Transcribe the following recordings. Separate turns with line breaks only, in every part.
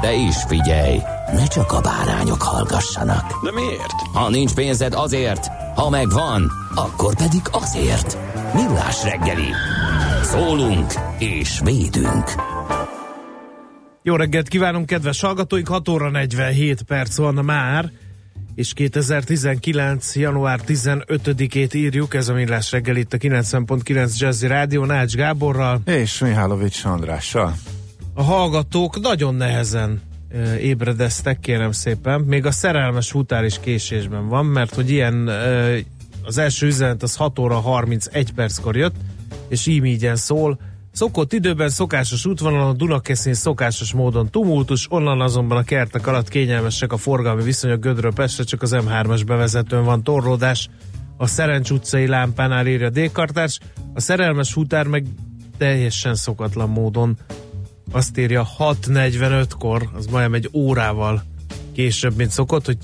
De is figyelj, ne csak a bárányok hallgassanak.
De miért?
Ha nincs pénzed azért, ha megvan, akkor pedig azért. Millás reggeli. Szólunk és védünk.
Jó reggelt kívánunk, kedves hallgatóink! 6 óra 47 perc van már, és 2019. január 15-ét írjuk, ez a Millás reggel itt a 90.9 Jazzy Rádió, Nács Gáborral.
És Mihálovics Andrással.
A hallgatók nagyon nehezen ébredeztek, kérem szépen. Még a szerelmes futár is késésben van, mert hogy ilyen az első üzenet az 6 óra 31 perckor jött, és így szól. Szokott időben szokásos útvonalon a Dunakeszin szokásos módon tumultus, onnan azonban a kertek alatt kényelmesek a forgalmi viszonyok Gödről Pestre, csak az M3-as bevezetőn van torlódás. A Szerencs utcai lámpánál írja Dékartárs, a szerelmes futár meg teljesen szokatlan módon azt írja 6.45-kor, az majdnem egy órával később, mint szokott, hogy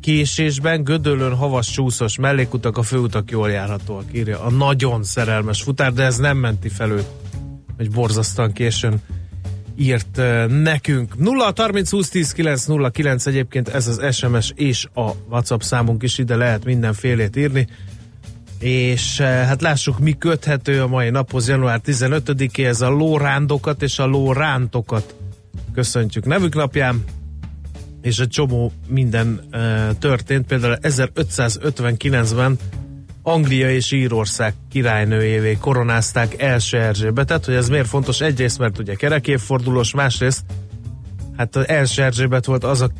késésben Gödöllön havas csúszos mellékutak, a főutak jól járhatóak, írja a nagyon szerelmes futár, de ez nem menti fel őt, hogy borzasztóan későn írt uh, nekünk. 0 30 20 10 9 0 9 egyébként ez az SMS és a WhatsApp számunk is ide lehet mindenfélét írni. És uh, hát lássuk, mi köthető a mai naphoz, január 15-éhez a lórándokat és a lórántokat köszöntjük nevük napján és egy csomó minden uh, történt. Például 1559-ben Anglia és Írország királynőjévé koronázták első Erzsébetet, hogy ez miért fontos? Egyrészt, mert ugye kerekévfordulós, másrészt hát az első Erzsébet volt az a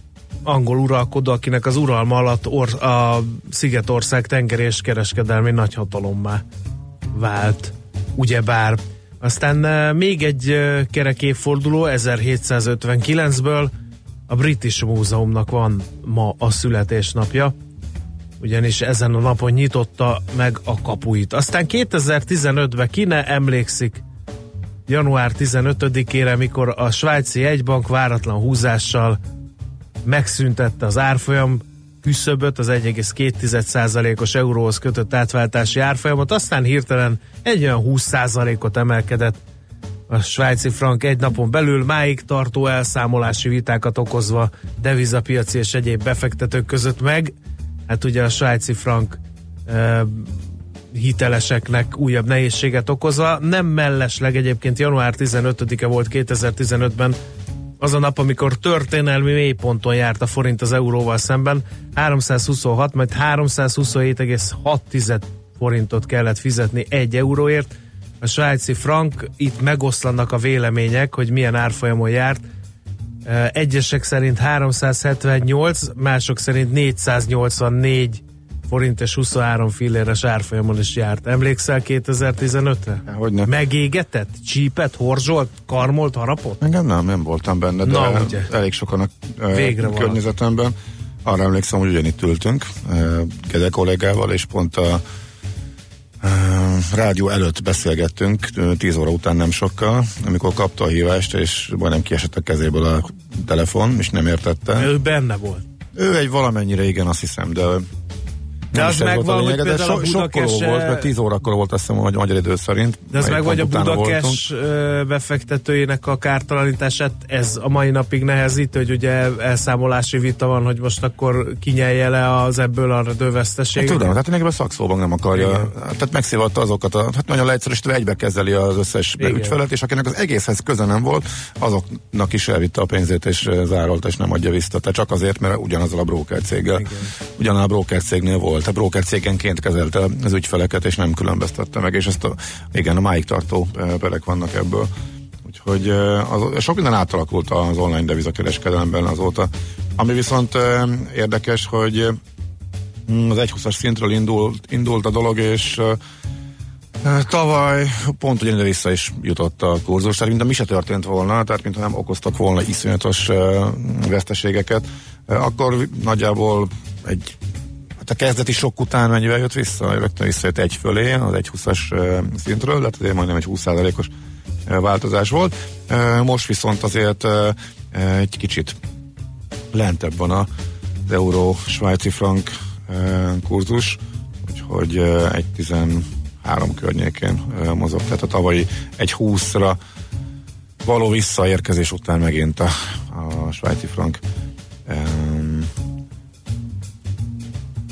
angol uralkodó, akinek az uralma alatt or, a Szigetország tenger és kereskedelmi nagyhatalommá vált. Ugyebár. Aztán uh, még egy uh, kerekévforduló 1759-ből a British Múzeumnak van ma a születésnapja, ugyanis ezen a napon nyitotta meg a kapuit. Aztán 2015-ben ki ne emlékszik január 15-ére, mikor a svájci egybank váratlan húzással megszüntette az árfolyam küszöböt, az 1,2%-os euróhoz kötött átváltási árfolyamot, aztán hirtelen egy olyan 20%-ot emelkedett a svájci frank egy napon belül máig tartó elszámolási vitákat okozva devizapiaci és egyéb befektetők között meg. Hát ugye a svájci frank e, hiteleseknek újabb nehézséget okozva. Nem mellesleg egyébként január 15-e volt 2015-ben az a nap, amikor történelmi mélyponton járt a forint az euróval szemben. 326, majd 327,6 forintot kellett fizetni egy euróért a svájci frank, itt megoszlanak a vélemények, hogy milyen árfolyamon járt. Egyesek szerint 378, mások szerint 484 forint és 23 filléres árfolyamon is járt. Emlékszel 2015-re?
Hogyne.
Megégetett? Csípet, horzsolt, karmolt, harapott?
Engem nem, nem voltam benne, de
Na, ugye.
elég sokan a
Végre
környezetemben. Arra emlékszem, hogy ugyanitt ültünk Gede kollégával, és pont a rádió előtt beszélgettünk, 10 óra után nem sokkal, amikor kapta a hívást, és majdnem kiesett a kezéből a telefon, és nem értette.
Ő benne volt.
Ő egy valamennyire igen, azt hiszem, de
De
Nem
az
ez volt a
hogy
de
a
so, sokkoló
Budakese-
volt, mert 10 órakor volt azt hiszem, hogy magyar idő szerint.
De ez
melyik
meg vagy a
voltunk.
Budakes ö, befektetőjének a kártalanítását, ez a mai napig nehezít, hogy ugye elszámolási vita van, hogy most akkor kinyelje le az ebből a
Hát
döveszteséget.
tudom, tehát a szakszóban nem akarja.
Igen.
Tehát megszívatta azokat, a, hát nagyon leegyszerűsítve egybe kezeli az összes
Igen.
ügyfelet, és akinek az egészhez köze nem volt, azoknak is elvitte a pénzét, és zárolt, és nem adja vissza. Tehát csak azért, mert ugyanazzal a broker céggel, ugyanaz a broker cégnél volt. A broker cégenként kezelte az ügyfeleket, és nem különböztette meg, és ezt a, igen, a máig tartó perek vannak ebből. Úgyhogy az, sok minden átalakult az online devizakereskedelemben azóta. Ami viszont érdekes, hogy Mm, az 1.20-as szintről indult, indult a dolog, és tavaly pont ugyanide vissza is jutott a kurzus, tehát mintha mi se történt volna, tehát mintha nem okoztak volna iszonyatos veszteségeket, akkor nagyjából egy Hát a kezdeti sok után mennyivel jött vissza? Rögtön visszajött egy fölé, az 1.20-as uh, szintről, tehát azért majdnem egy 20%-os uh, változás volt. Most viszont azért egy kicsit lentebb van az euró svájci frank kurzus, úgyhogy egy 13 környékén mozog, tehát a tavalyi egy 20-ra való visszaérkezés után megint a, a svájci frank um,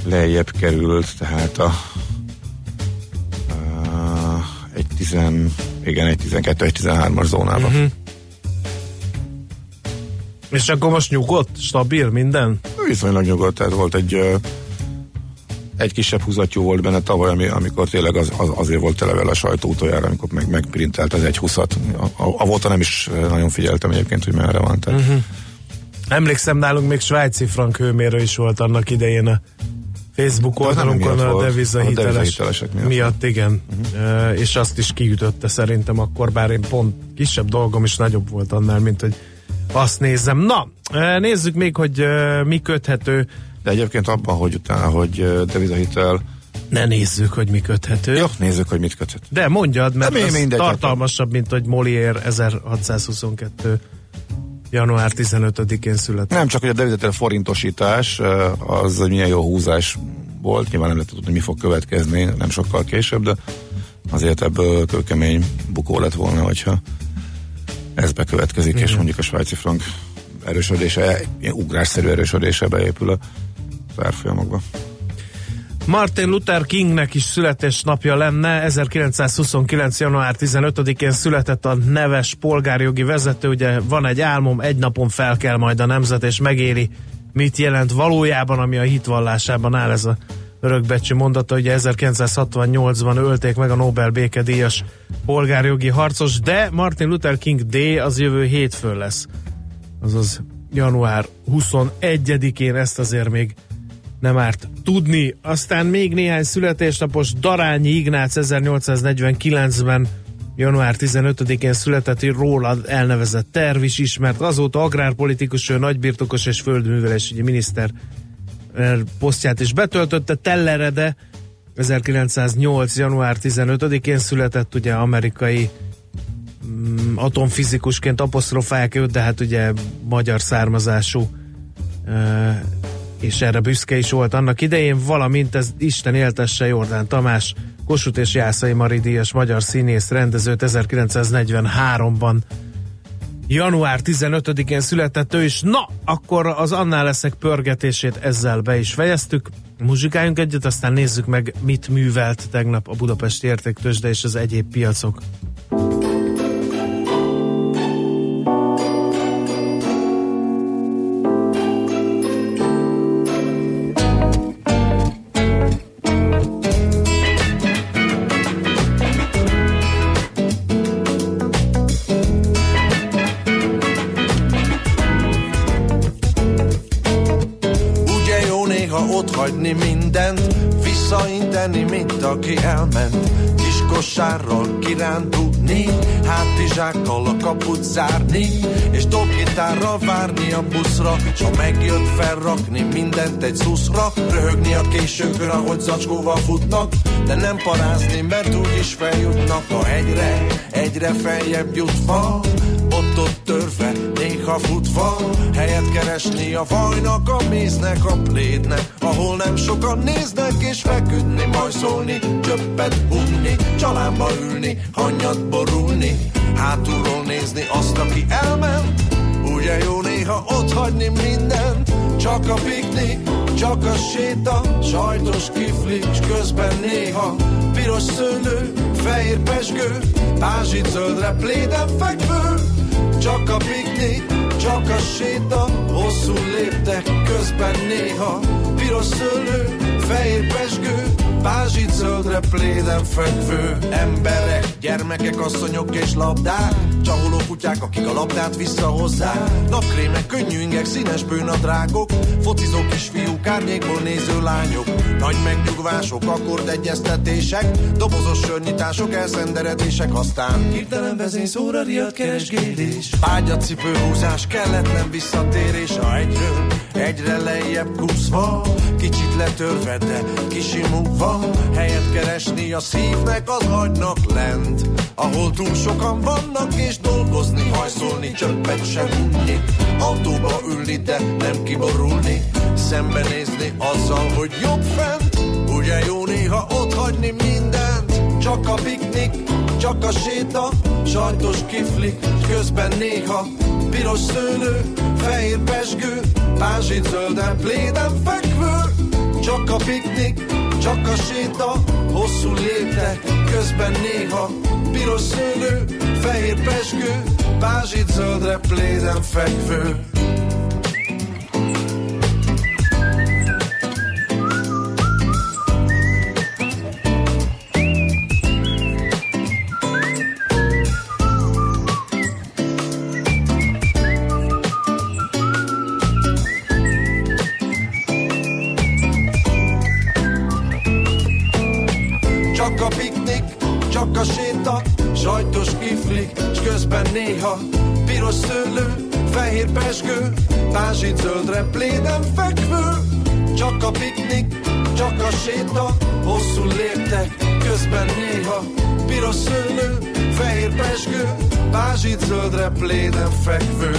lejjebb került, tehát a, a egy 10, igen, egy 12, egy 13-as zónában. Uh-huh.
És akkor most nyugodt, stabil minden?
Viszonylag nyugodt, tehát volt egy egy kisebb húzatjú volt benne tavaly, ami, amikor tényleg az, az, azért volt tele vele a sajtó utoljára, amikor meg, megprintelt az egy 20-at. A, a, a volta nem is nagyon figyeltem egyébként, hogy merre van. Tehát uh-huh.
Emlékszem, nálunk még svájci frank hőmérő is volt annak idején a Facebook oldalunkon a devizahiteles
devizahitelesek miatt.
miatt, igen. Uh-huh. És azt is kiütötte szerintem akkor, bár én pont kisebb dolgom is nagyobb volt annál, mint hogy azt nézzem. Na, nézzük még, hogy mi köthető.
De egyébként abban, hogy utána, hogy devizahitel,
Ne nézzük, hogy mi köthető.
jó, nézzük, hogy mit köthet.
De mondjad, mert
De mi mindegy, hát
tartalmasabb, mint hogy Molière 1622 január 15-én született.
Nem csak, hogy a devizahitel forintosítás ö, az egy milyen jó húzás volt, nyilván nem lehet tudni, mi fog következni, nem sokkal később, de azért ebből kőkemény bukó lett volna, hogyha ez bekövetkezik, és mondjuk a svájci frank erősödése, ugrásszerű erősödése beépül a árfolyamokba.
Martin Luther Kingnek is születésnapja lenne. 1929. január 15-én született a neves polgárjogi vezető. Ugye van egy álmom, egy napon fel kell majd a nemzet, és megéri, mit jelent valójában, ami a hitvallásában áll ez a örökbecsű mondata. Ugye 1968-ban ölték meg a Nobel békedíjas polgárjogi harcos, de Martin Luther King D az jövő hétfőn lesz. Azaz január 21-én ezt azért még nem árt tudni. Aztán még néhány születésnapos Darányi Ignác 1849-ben január 15-én született, róla elnevezett terv is ismert. Azóta agrárpolitikus, nagybirtokos és földművelésügyi miniszter posztját is betöltötte. Tellerede 1908. január 15-én született, ugye amerikai mm, atomfizikusként apostrofálják őt, de hát ugye magyar származású és erre büszke is volt annak idején, valamint ez Isten éltesse Jordán Tamás, Kossuth és Jászai Mari díjas magyar színész rendezőt 1943-ban január 15-én született ő is. Na, akkor az annál leszek pörgetését ezzel be is fejeztük. Muzsikáljunk egyet, aztán nézzük meg, mit művelt tegnap a Budapesti Értéktősde és az egyéb piacok.
Buszra, s ha megjött felrakni mindent egy szuszra, röhögni a későkön, ahogy zacskóval futnak, de nem parázni, mert úgyis feljutnak a hegyre, egyre feljebb jutva, ott-ott törve, néha futva, helyet keresni a vajnak, a méznek, a plédnek, ahol nem sokan néznek, és feküdni, majd szólni, csöppet hunni, csalámba ülni, hanyat borulni, hátulról nézni azt, aki elment, ugye jó néha ott hagyni mindent, csak a piknik, csak a séta, sajtos kifli, s közben néha piros szőlő, fehér pesgő, pázsit zöldre pléden fekvő, csak a piknik, csak a séta, hosszú léptek, közben néha piros szőlő, fehér pesgő, pázsit zöldre pléden fekvő emberek, gyermekek, asszonyok és labdák, csaholó kutyák, akik a labdát visszahozzák, napkrémek, könnyű ingek, színes bőnadrágok, focizó kisfiúk, árnyékból néző lányok, nagy megnyugvások, akkordegyeztetések, dobozos sörnyitások, elszenderedések, aztán hirtelen vezényszóra riadt keresgélés, Ágyacipő húzás, kelletlen visszatérés, a egyről egyre lejjebb kúszva, kicsit letörve, de kisimulva, helyet keresni a szívnek az agynak lent, ahol túl sokan vannak és dolgozni, hajszolni, csöppet se unni, autóba ülni, de nem kiborulni, szembenézni azzal, hogy jobb fent, ugye jó néha ott hagyni mindent, csak a piknik, csak a séta, sajtos kiflik, közben néha piros szőlő, fehér pesgő, pázsit zölden, pléden fekvő, csak a piknik, csak a séta, hosszú léptek, közben néha piros szőlő, fehér pesgő, pázsit zöldre, pléden fekvő. Fekvő.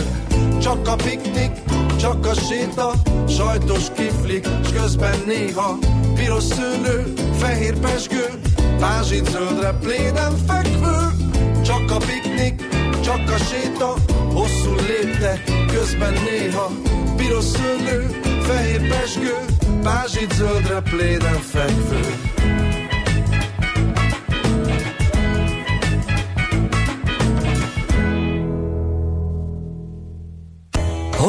Csak a piknik, csak a séta, sajtos kiflik, s közben néha piros szőlő, fehér pesgő, pázsit zöldre pléden fekvő. Csak a piknik, csak a séta, hosszú léptek, közben néha piros szőlő, fehér pesgő, pázsit zöldre pléden fekvő.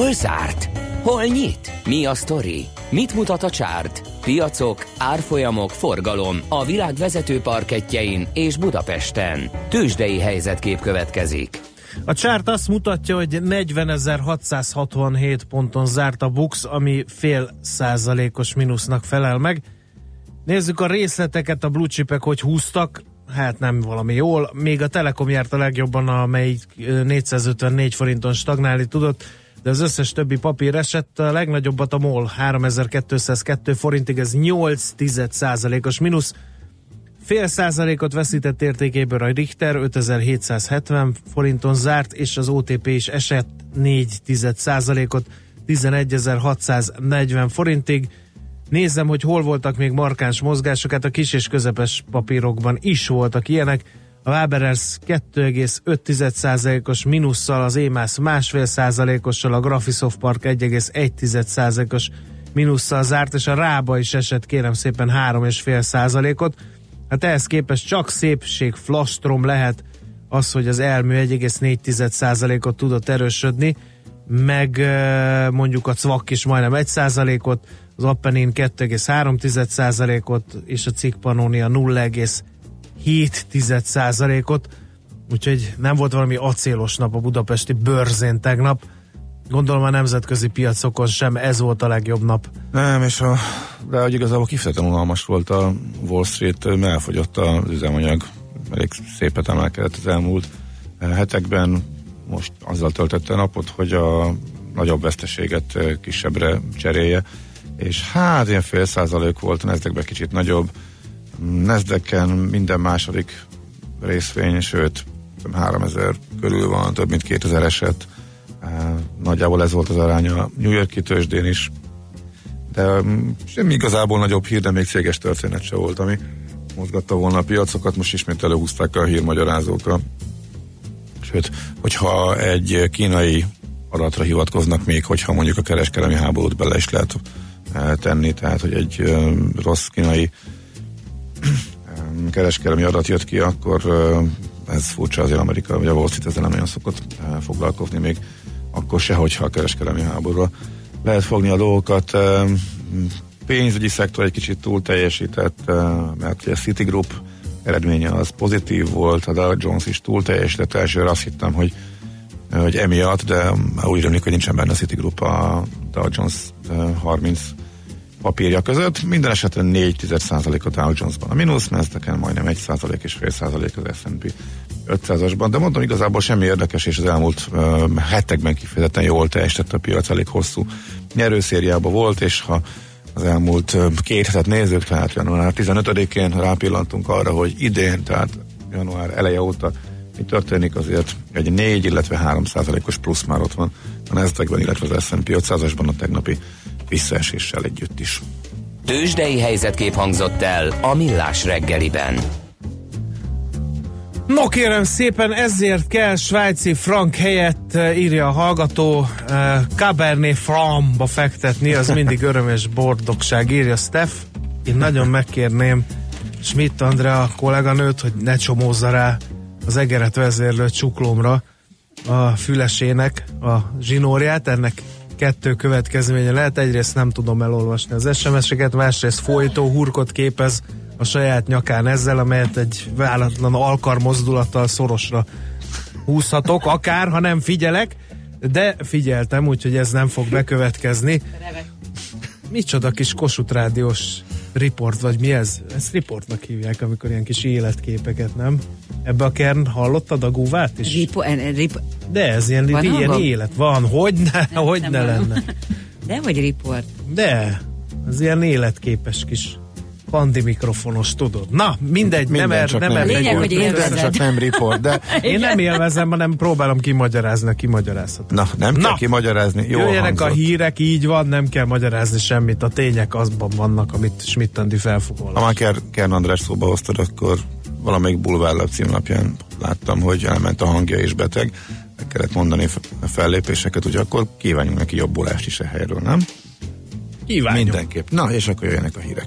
Hol zárt? Hol nyit? Mi a sztori? Mit mutat a csárt? Piacok, árfolyamok, forgalom a világ vezető parketjein és Budapesten. Tősdei helyzetkép következik.
A csárt azt mutatja, hogy 40.667 ponton zárt a Bux, ami fél százalékos mínusznak felel meg. Nézzük a részleteket, a blue chipek hogy húztak, hát nem valami jól. Még a Telekom járt a legjobban, amely 454 forinton stagnálni tudott, de az összes többi papír esett. A legnagyobbat a MOL 3202 forintig, ez 8 os mínusz. Fél százalékot veszített értékéből a Richter 5770 forinton zárt, és az OTP is esett 4 százalékot 11640 forintig. Nézzem, hogy hol voltak még markáns mozgások, hát a kis és közepes papírokban is voltak ilyenek. A Waberers 2,5%-os minusszal, az EMAS másfél százalékossal, a Graphisoft Park 1,1%-os minusszal zárt, és a Rába is esett kérem szépen 3,5 százalékot. Hát ehhez képest csak szépség, flastrom lehet az, hogy az elmű 1,4%-ot tudott erősödni, meg mondjuk a cvak is majdnem 1%-ot, az Appenin 2,3%-ot, és a Cikpanónia 0, ot úgyhogy nem volt valami acélos nap a budapesti börzén tegnap. Gondolom a nemzetközi piacokon sem ez volt a legjobb nap.
Nem, és a, de hogy igazából kifejezetten unalmas volt a Wall Street, elfogyott az üzemanyag, elég szépet emelkedett az elmúlt eh, hetekben, most azzal töltötte a napot, hogy a nagyobb veszteséget eh, kisebbre cserélje, és hát ilyen fél százalék volt, a kicsit nagyobb, Nasdaqen minden második részvény, sőt 3000 körül van, több mint 2000 eset, Nagyjából ez volt az aránya a New Yorki tőzsdén is. De mm, semmi igazából nagyobb hír, de még céges történet se volt, ami mozgatta volna a piacokat, most ismét előhúzták a hírmagyarázókra. Sőt, hogyha egy kínai adatra hivatkoznak még, hogyha mondjuk a kereskedelmi háborút bele is lehet tenni, tehát hogy egy rossz kínai kereskedelmi adat jött ki, akkor ez furcsa azért Amerika, vagy a Wall Street ezzel nem nagyon szokott foglalkozni még, akkor se, hogyha a kereskedelmi háborúra lehet fogni a dolgokat. Pénzügyi szektor egy kicsit túl teljesített, mert a Citigroup eredménye az pozitív volt, a Dow Jones is túl teljesített, elsőre azt hittem, hogy hogy emiatt, de úgy remélik, hogy nincsen benne a Citigroup a Dow Jones 30 papírja között. Minden esetre 4 a Dow Jonesban a mínusz, Nasdaq-en majdnem 1% és fél százalék az S&P 500-asban, de mondom, igazából semmi érdekes, és az elmúlt uh, hetekben kifejezetten jól teljesített a piac, elég hosszú nyerőszériában volt, és ha az elmúlt uh, két hetet nézzük, tehát január 15-én rápillantunk arra, hogy idén, tehát január eleje óta mi történik, azért egy 4, illetve 3 százalékos plusz már ott van a nasdaq illetve az S&P 500-asban a tegnapi visszaeséssel együtt is.
Tőzsdei helyzetkép hangzott el a Millás reggeliben.
No kérem szépen, ezért kell svájci frank helyett, eh, írja a hallgató, eh, Cabernet Franc-ba fektetni, az mindig örömös bordogság, írja Steph. Én nagyon megkérném Schmidt Andrea kolléganőt, hogy ne csomózza rá az egeret vezérlő csuklómra a fülesének a zsinórját, ennek kettő következménye lehet. Egyrészt nem tudom elolvasni az SMS-eket, másrészt folytó hurkot képez a saját nyakán ezzel, amelyet egy váratlan alkarmozdulattal szorosra húzhatok, akár, ha nem figyelek, de figyeltem, úgyhogy ez nem fog bekövetkezni. Micsoda kis Kossuth rádiós Report, vagy mi ez? Ezt riportnak hívják, amikor ilyen kis életképeket, nem? Ebbe a kern hallottad a gúvát is?
Ripo, en, ripo,
De ez ilyen,
Van
ilyen
hangom?
élet. Van, hogy ne,
Nem,
hogy
nem
ne lenne.
de vagy riport?
De, az ilyen életképes kis pandi mikrofonos, tudod. Na, mindegy, nem er,
csak
nem,
nem
er,
Lényeg, hogy
Minden csak nem report, de
Én nem élvezem, hanem próbálom kimagyarázni, a kimagyarázhatom.
na, nem kell
Na.
kimagyarázni. Jól
Jöjjenek
hangzott.
a hírek, így van, nem kell magyarázni semmit, a tények azban vannak, amit Schmidt-Andi felfogol.
Ha már Ker- Kern András szóba hoztad, akkor valamelyik bulvárlap címlapján láttam, hogy elment a hangja és beteg. Meg kellett mondani fellépéseket, ugye akkor kívánjunk neki jobbulást is a helyről, nem?
Kívánjuk.
Mindenképp. Na, és akkor jöjjenek a hírek.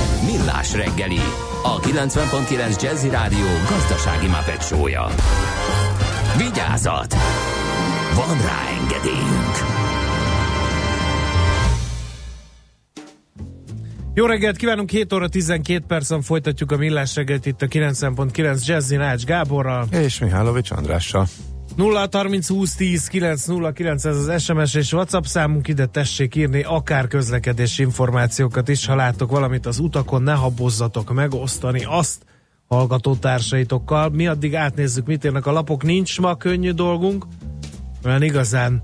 Millás reggeli, a 90.9 Jazzy Rádió gazdasági mapetsója. Vigyázat! Van rá engedélyünk!
Jó reggelt kívánunk, 7 óra 12 percen folytatjuk a millás reggelt itt a 90.9 Jazzy Nács Gáborral.
És Mihálovics Andrással.
0 30 20 10 9 0 9 ez az SMS és WhatsApp számunk, ide tessék írni akár közlekedési információkat is, ha látok valamit az utakon, ne habozzatok megosztani azt hallgatótársaitokkal. Mi addig átnézzük, mit érnek a lapok, nincs ma könnyű dolgunk, olyan igazán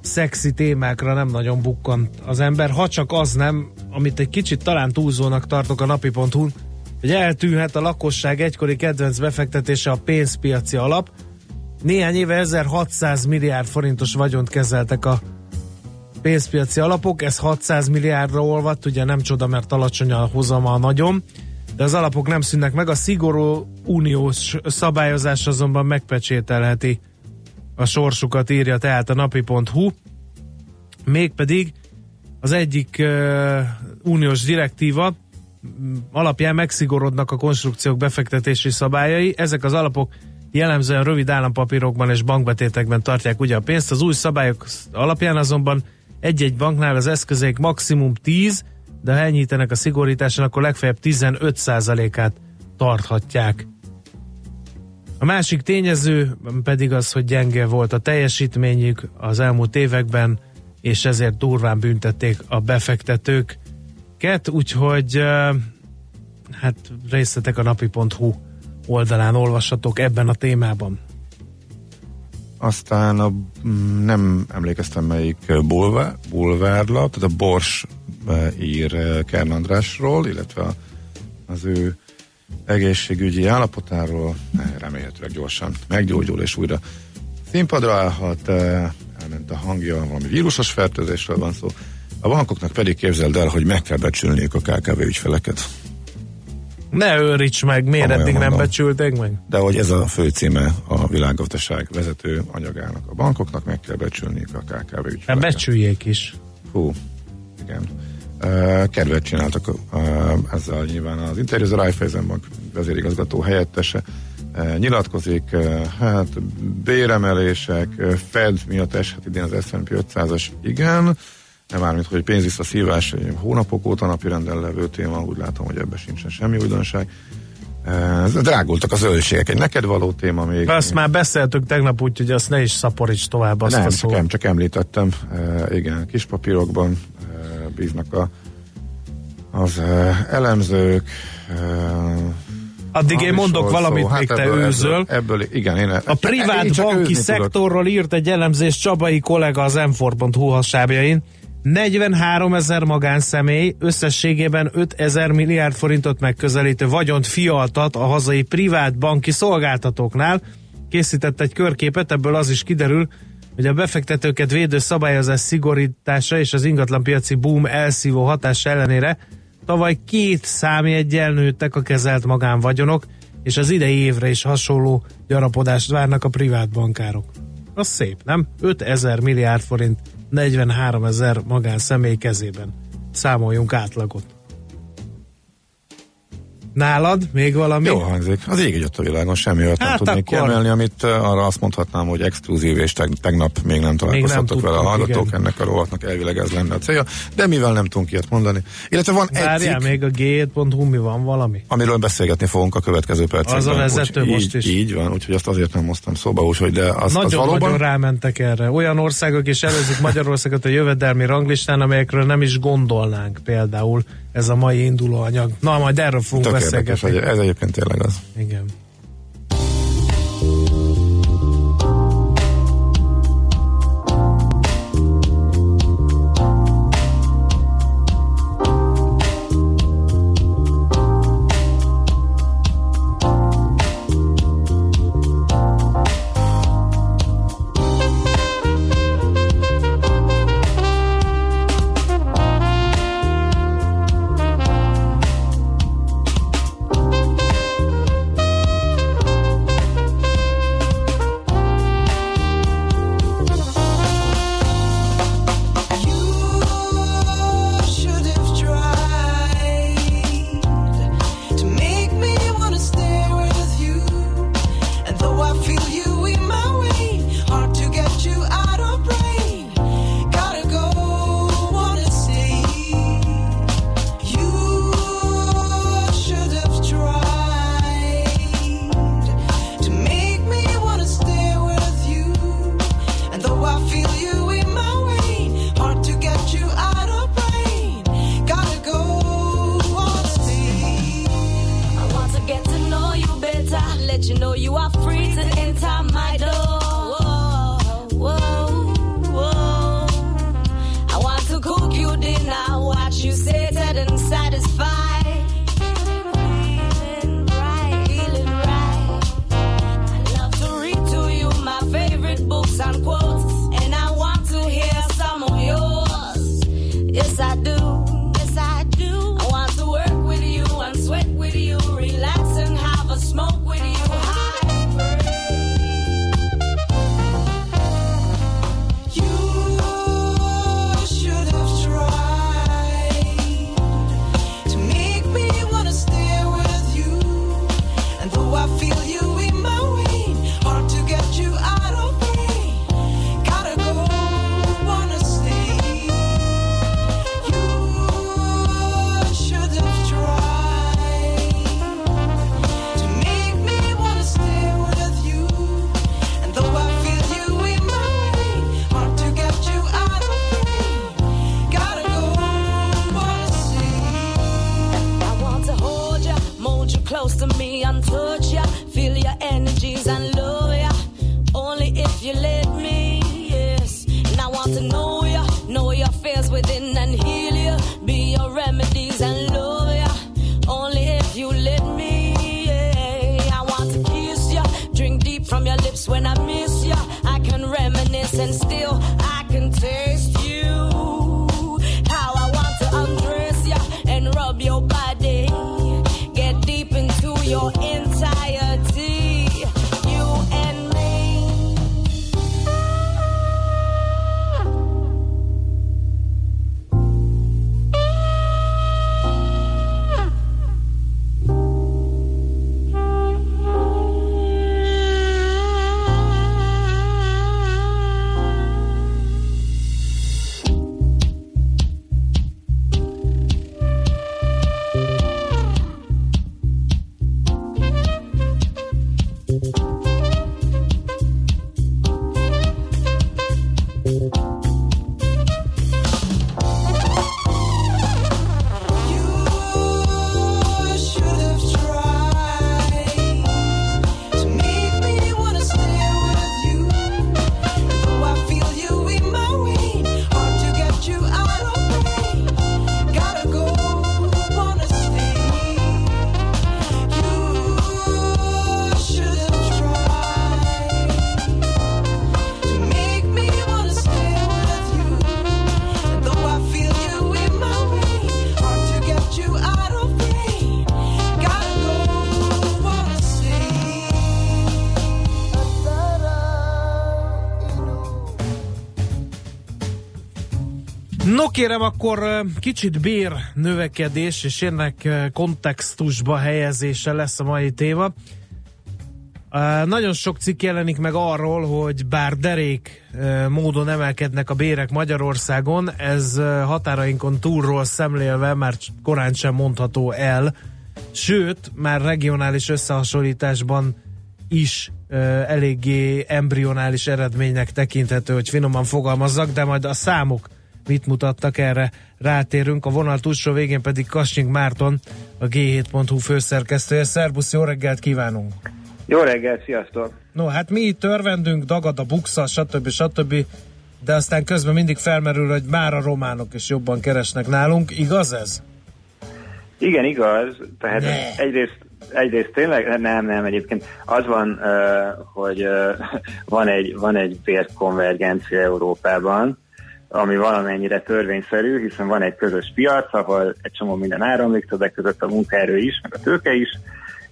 szexi témákra nem nagyon bukkant az ember, ha csak az nem, amit egy kicsit talán túlzónak tartok a napi.hu, hogy eltűnhet a lakosság egykori kedvenc befektetése a pénzpiaci alap. Néhány éve 1600 milliárd forintos vagyont kezeltek a pénzpiaci alapok, ez 600 milliárdra olvadt, ugye nem csoda, mert alacsony a hozama nagyon, de az alapok nem szűnnek meg, a szigorú uniós szabályozás azonban megpecsételheti a sorsukat, írja tehát a napi.hu. Mégpedig az egyik uh, uniós direktíva alapján megszigorodnak a konstrukciók befektetési szabályai. Ezek az alapok jellemzően rövid állampapírokban és bankbetétekben tartják ugye a pénzt. Az új szabályok alapján azonban egy-egy banknál az eszközék maximum 10, de ha enyhítenek a szigorításon, akkor legfeljebb 15%-át tarthatják. A másik tényező pedig az, hogy gyenge volt a teljesítményük az elmúlt években, és ezért durván büntették a befektetőket, úgyhogy hát részletek a napi.hu oldalán olvashatók ebben a témában.
Aztán a, mm, nem emlékeztem melyik bulvár, bulvárlap, tehát a Bors ír Kern Andrásról, illetve az ő egészségügyi állapotáról, remélhetőleg gyorsan meggyógyul és újra színpadra állhat, elment a hangja, valami vírusos fertőzésről van szó. A bankoknak pedig képzeld el, hogy meg kell becsülniük a KKV ügyfeleket.
Ne őríts meg, miért
Komolyan
eddig nem
mondom.
becsülték meg?
De hogy ez a fő címe a világgazdaság vezető anyagának. A bankoknak meg kell becsülniük a KKV
Hát
ügyfeleket.
becsüljék is.
Hú, igen. Kedvet csináltak ezzel nyilván az interjú, az Raiffeisen Bank vezérigazgató helyettese nyilatkozik, hát béremelések, Fed miatt eshet idén az S&P 500-as, igen, nem mármint, hogy pénzvisszaszívás egy hónapok óta napirenden levő téma, úgy látom, hogy ebben sincsen semmi újdonság. Uh, drágultak a zöldségek, egy neked való téma még.
Azt már beszéltük tegnap, úgyhogy azt ne is szaporíts tovább azt
nem,
a
csak,
szót.
em, csak említettem, uh, igen, kis papírokban uh, bíznak a, az elemzők. Uh,
Addig én mondok valamit, még te őzöl.
Ebből, ebből, igen, én
A privát banki szektorról írt egy elemzés Csabai kollega az m hasábjain. 43 ezer magánszemély összességében 5 ezer milliárd forintot megközelítő vagyont fialtat a hazai privát banki szolgáltatóknál. Készített egy körképet, ebből az is kiderül, hogy a befektetőket védő szabályozás szigorítása és az ingatlanpiaci boom elszívó hatása ellenére tavaly két számjeggyel nőttek a kezelt magánvagyonok, és az idei évre is hasonló gyarapodást várnak a privát bankárok. Az szép, nem? 5 ezer milliárd forint 43 ezer magánszemély kezében. Számoljunk átlagot. Nálad még valami?
Jó hangzik. Az ég a világon, semmi olyat nem
Hát
tudnék
akkor-
kiemelni, amit arra azt mondhatnám, hogy exkluzív, és teg- tegnap még nem találkozhattok vele a hallgatók,
igen.
ennek a rovatnak elvileg ez lenne a célja, de mivel nem tudunk ilyet mondani. Illetve van egy
Várjál,
cikk,
még a g7.hu mi van valami?
amiről beszélgetni fogunk a következő percekben.
Az a vezető
Úgy-
most
így,
is.
Így van, úgyhogy azt azért nem hoztam szóba, úgyhogy de az, az
Nagyon,
valóban...
nagyon rámentek erre. Olyan országok is előzik Magyarországot a jövedelmi ranglistán, amelyekről nem is gondolnánk például ez a mai induló anyag. Na, majd erről fogunk
Tök érdekes,
beszélgetni.
ez egyébként tényleg az.
Igen. Kérem, akkor kicsit bér növekedés, és ennek kontextusba helyezése lesz a mai téma. Nagyon sok cikk jelenik meg arról, hogy bár derék módon emelkednek a bérek Magyarországon, ez határainkon túlról szemlélve már korán sem mondható el, sőt, már regionális összehasonlításban is eléggé embrionális eredménynek tekinthető, hogy finoman fogalmazzak, de majd a számok mit mutattak erre rátérünk. A vonal túlsó végén pedig Kassink Márton, a G7.hu főszerkesztője. Szerbusz, jó reggelt kívánunk!
Jó reggelt, sziasztok!
No, hát mi itt örvendünk, dagad a buksa, stb. stb. De aztán közben mindig felmerül, hogy már a románok is jobban keresnek nálunk. Igaz ez?
Igen, igaz. Tehát
Ne.
egyrészt, egyrészt tényleg, nem, nem, egyébként az van, hogy van egy, van egy bérkonvergencia Európában, ami valamennyire törvényszerű, hiszen van egy közös piac, ahol egy csomó minden áramlik, többek között a munkaerő is, meg a tőke is,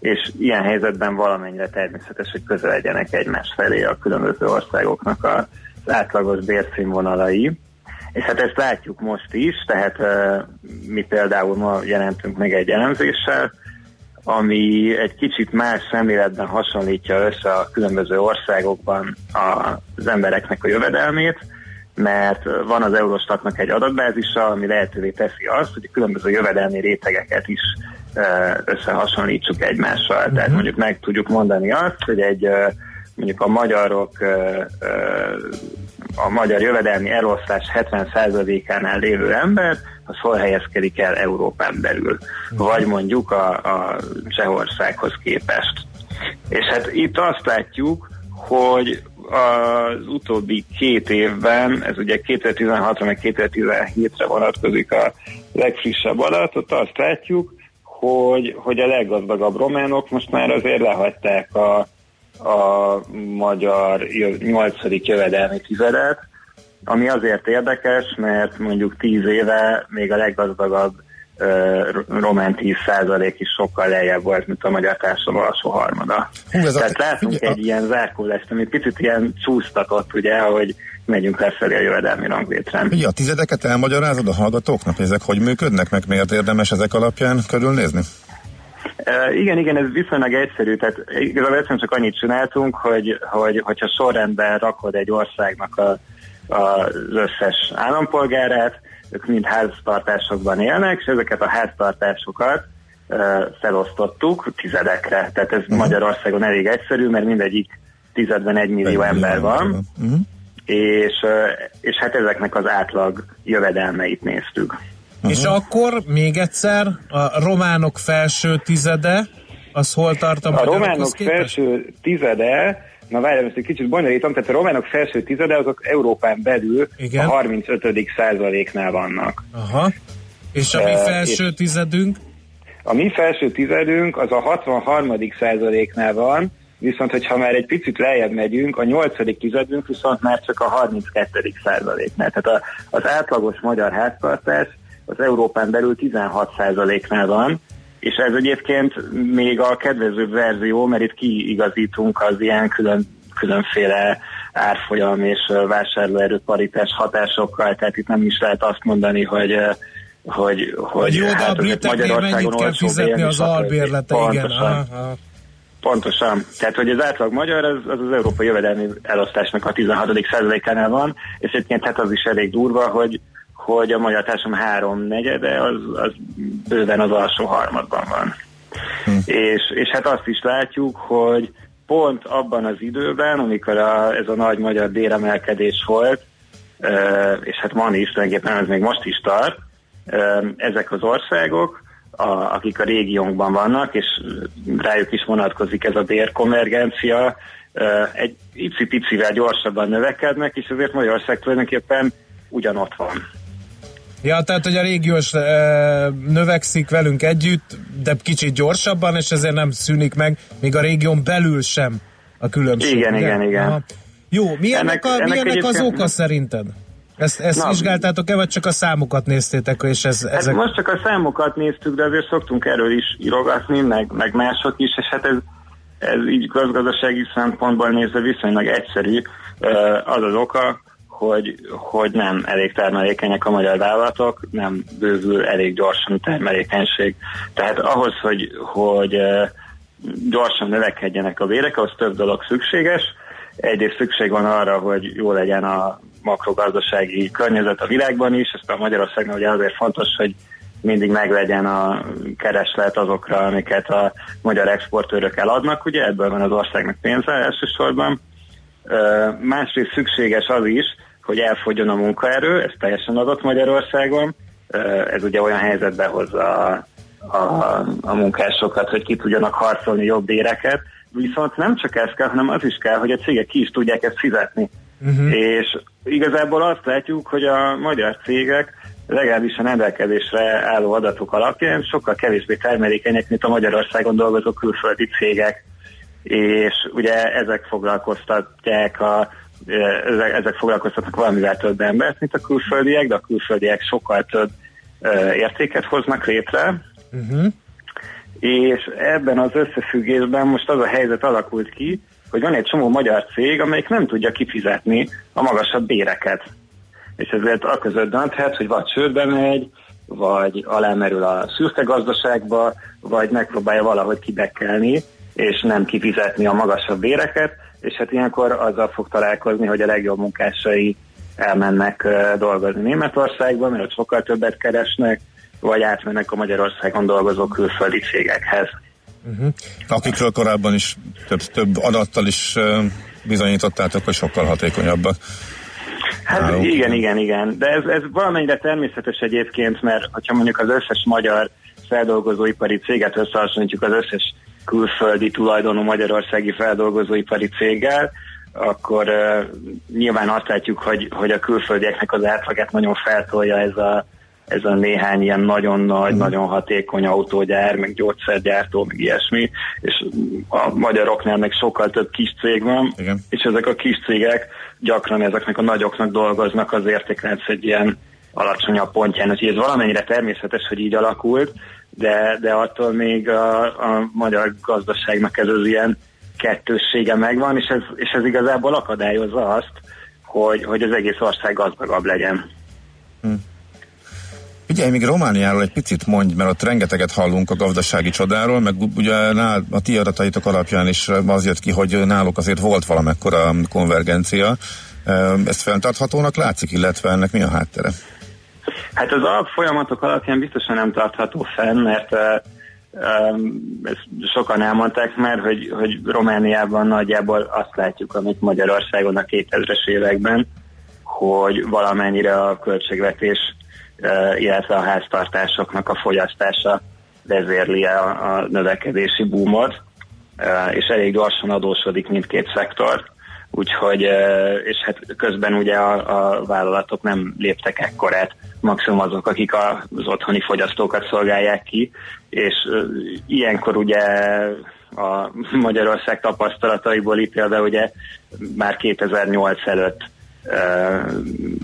és ilyen helyzetben valamennyire természetes, hogy közel legyenek egymás felé a különböző országoknak az átlagos bérszínvonalai. És hát ezt látjuk most is, tehát mi például ma jelentünk meg egy elemzéssel, ami egy kicsit más szemléletben hasonlítja össze a különböző országokban az embereknek a jövedelmét, mert van az Eurostatnak egy adatbázisa, ami lehetővé teszi azt, hogy a különböző jövedelmi rétegeket is összehasonlítsuk egymással. Tehát mondjuk meg tudjuk mondani azt, hogy egy mondjuk a magyarok a magyar jövedelmi elosztás 70%-ánál lévő ember, az hol helyezkedik el Európán belül, vagy mondjuk a, a Csehországhoz képest. És hát itt azt látjuk, hogy az utóbbi két évben, ez ugye 2016-ra meg 2017-re vonatkozik a legfrissebb adat, ott azt látjuk, hogy, hogy a leggazdagabb románok most már azért lehagyták a, a magyar nyolcadik jövedelmi tizedet, ami azért érdekes, mert mondjuk tíz éve még a leggazdagabb román 10% is sokkal lejjebb volt, mint a magyar társadalom alsó harmada.
Hú, ez a-
Tehát látunk
ugye,
egy ilyen zárkólást, ami picit ilyen csúsztatott, ugye, hogy megyünk lefelé a jövedelmi ranglétrán.
Ugye a tizedeket elmagyarázod a hallgatóknak, ezek hogy működnek, meg miért érdemes ezek alapján körülnézni?
Uh, igen, igen, ez viszonylag egyszerű, tehát igazából egyszerűen csak annyit csináltunk, hogy, hogy hogyha sorrendben rakod egy országnak a, a, az összes állampolgárát, ők mind háztartásokban élnek, és ezeket a háztartásokat felosztottuk tizedekre. Tehát ez uh-huh. Magyarországon elég egyszerű, mert mindegyik tizedben egy millió ember van,
Uh-huh.
és, és hát ezeknek az átlag jövedelmeit néztük.
És akkor még egyszer a románok felső tizede, az hol tart a,
A románok
képest?
felső tizede, na várjál, ezt egy kicsit bonyolítom, tehát a románok felső tizede azok Európán belül
Igen.
a 35. százaléknál vannak.
Aha. És a mi felső tizedünk?
A mi felső tizedünk az a 63. százaléknál van, viszont hogyha már egy picit lejjebb megyünk, a nyolcadik tizedünk viszont már csak a 32. százaléknál. Tehát a, az átlagos magyar háztartás az Európán belül 16 százaléknál van, és ez egyébként még a kedvezőbb verzió, mert itt kiigazítunk az ilyen külön, különféle árfolyam és vásárlóerő paritás hatásokkal, tehát itt nem is lehet azt mondani, hogy hogy, hogy
Jó, de a
azért
briteknél
Magyarországon
mennyit kell fizetni az albérlete, igen.
Pontosan.
Aha.
Pontosan. Tehát, hogy az átlag magyar az az, az európai jövedelmi elosztásnak a 16. százalékánál van, és egyébként hát az is elég durva, hogy, hogy a magyar társadalom három negyede az, az bőven az alsó harmadban van. És, és hát azt is látjuk, hogy pont abban az időben, amikor a, ez a nagy magyar béremelkedés volt, és hát van is, tulajdonképpen ez még most is tart, ezek az országok, a, akik a régiónkban vannak, és rájuk is vonatkozik ez a bérkonvergencia, egy icipicivel gyorsabban növekednek, és ezért Magyarország tulajdonképpen ugyanott van.
Ja, tehát, hogy a régiós e, növekszik velünk együtt, de kicsit gyorsabban, és ezért nem szűnik meg, még a régión belül sem a különbség.
Igen,
ugye?
igen, igen.
Aha. Jó, mi ennek, a, mi
ennek
ennek az oka szerinted? Ezt, ezt
Na.
vizsgáltátok-e, vagy csak a számokat néztétek, és ez,
Hát
ezek...
most csak a számokat néztük, de azért szoktunk erről is írogatni, meg, meg mások is, és hát ez, ez így gazdasági szempontból nézve viszonylag egyszerű. Az az oka, hogy, hogy nem elég termelékenyek a magyar vállalatok, nem bővül elég gyorsan a termelékenység. Tehát ahhoz, hogy, hogy gyorsan növekedjenek a bérek, ahhoz több dolog szükséges. Egyrészt szükség van arra, hogy jó legyen a makrogazdasági környezet a világban is, ezt a Magyarországnak ugye azért fontos, hogy mindig meglegyen a kereslet azokra, amiket a magyar exportőrök eladnak, ugye ebből van az országnak pénze elsősorban. Másrészt szükséges az is, hogy elfogyjon a munkaerő, ez teljesen adott Magyarországon. Ez ugye olyan helyzetbe hozza a, a, a munkásokat, hogy ki tudjanak harcolni jobb béreket, viszont nem csak ez kell, hanem az is kell, hogy a cégek ki is tudják ezt fizetni. Uh-huh. És igazából azt látjuk, hogy a magyar cégek legalábbis a rendelkezésre álló adatok alapján sokkal kevésbé termelékenyek, mint a Magyarországon dolgozó külföldi cégek és ugye ezek foglalkoztatják a ezek, ezek foglalkoztatnak valamivel több embert, mint a külföldiek, de a külföldiek sokkal több értéket hoznak létre,
Uh-huh.
és ebben az összefüggésben most az a helyzet alakult ki, hogy van egy csomó magyar cég, amelyik nem tudja kifizetni a magasabb béreket. És ezért a között dönthet, hogy vagy csődbe megy, vagy alámerül a szürke gazdaságba, vagy megpróbálja valahogy kibekkelni, és nem kifizetni a magasabb béreket, és hát ilyenkor azzal fog találkozni, hogy a legjobb munkásai elmennek dolgozni Németországba, mert ott sokkal többet keresnek, vagy átmennek a Magyarországon dolgozó külföldi cégekhez.
Akikről korábban is több, több adattal is bizonyítottátok, hogy sokkal hatékonyabbak.
Hát
Nálunk.
igen, igen, igen. De ez, ez valamennyire természetes egyébként, mert ha mondjuk az összes magyar feldolgozóipari céget összehasonlítjuk az összes külföldi tulajdonú magyarországi feldolgozóipari céggel, akkor uh, nyilván azt látjuk, hogy, hogy a külföldieknek az átlagát nagyon feltolja ez a, ez a néhány ilyen nagyon nagy,
Mhm.
nagyon hatékony autógyár, meg gyógyszergyártó, meg ilyesmi, és a magyaroknál meg sokkal több kis cég van,
Igen.
és ezek a kis cégek gyakran ezeknek a nagyoknak dolgoznak az értéklánc egy ilyen alacsonyabb pontján. Úgyhogy ez valamennyire természetes, hogy így alakult, de, de attól még a, a magyar gazdaságnak ez az ilyen kettőssége megvan, és ez, és ez igazából akadályozza azt, hogy, hogy az egész ország gazdagabb legyen.
Ugye még Romániáról egy picit mondj, mert ott rengeteget hallunk a gazdasági csodáról, meg ugye nál, a ti adataitok alapján is az jött ki, hogy náluk azért volt valamekkora konvergencia. Ezt fenntarthatónak látszik, illetve ennek mi a háttere?
Hát az alapfolyamatok alapján biztosan nem tartható fenn, mert ezt sokan elmondták már, hogy, hogy Romániában nagyjából azt látjuk, amit Magyarországon a 2000-es években, hogy valamennyire a költségvetés, illetve a háztartásoknak a fogyasztása vezérli a, a növekedési boomot, uh, és elég gyorsan adósodik mindkét szektor. Úgyhogy, és hát közben ugye a, a vállalatok nem léptek ekkorát, maximum azok, akik az otthoni fogyasztókat szolgálják ki, és ilyenkor ugye a Magyarország tapasztalataiból ítélve, ugye már 2008 előtt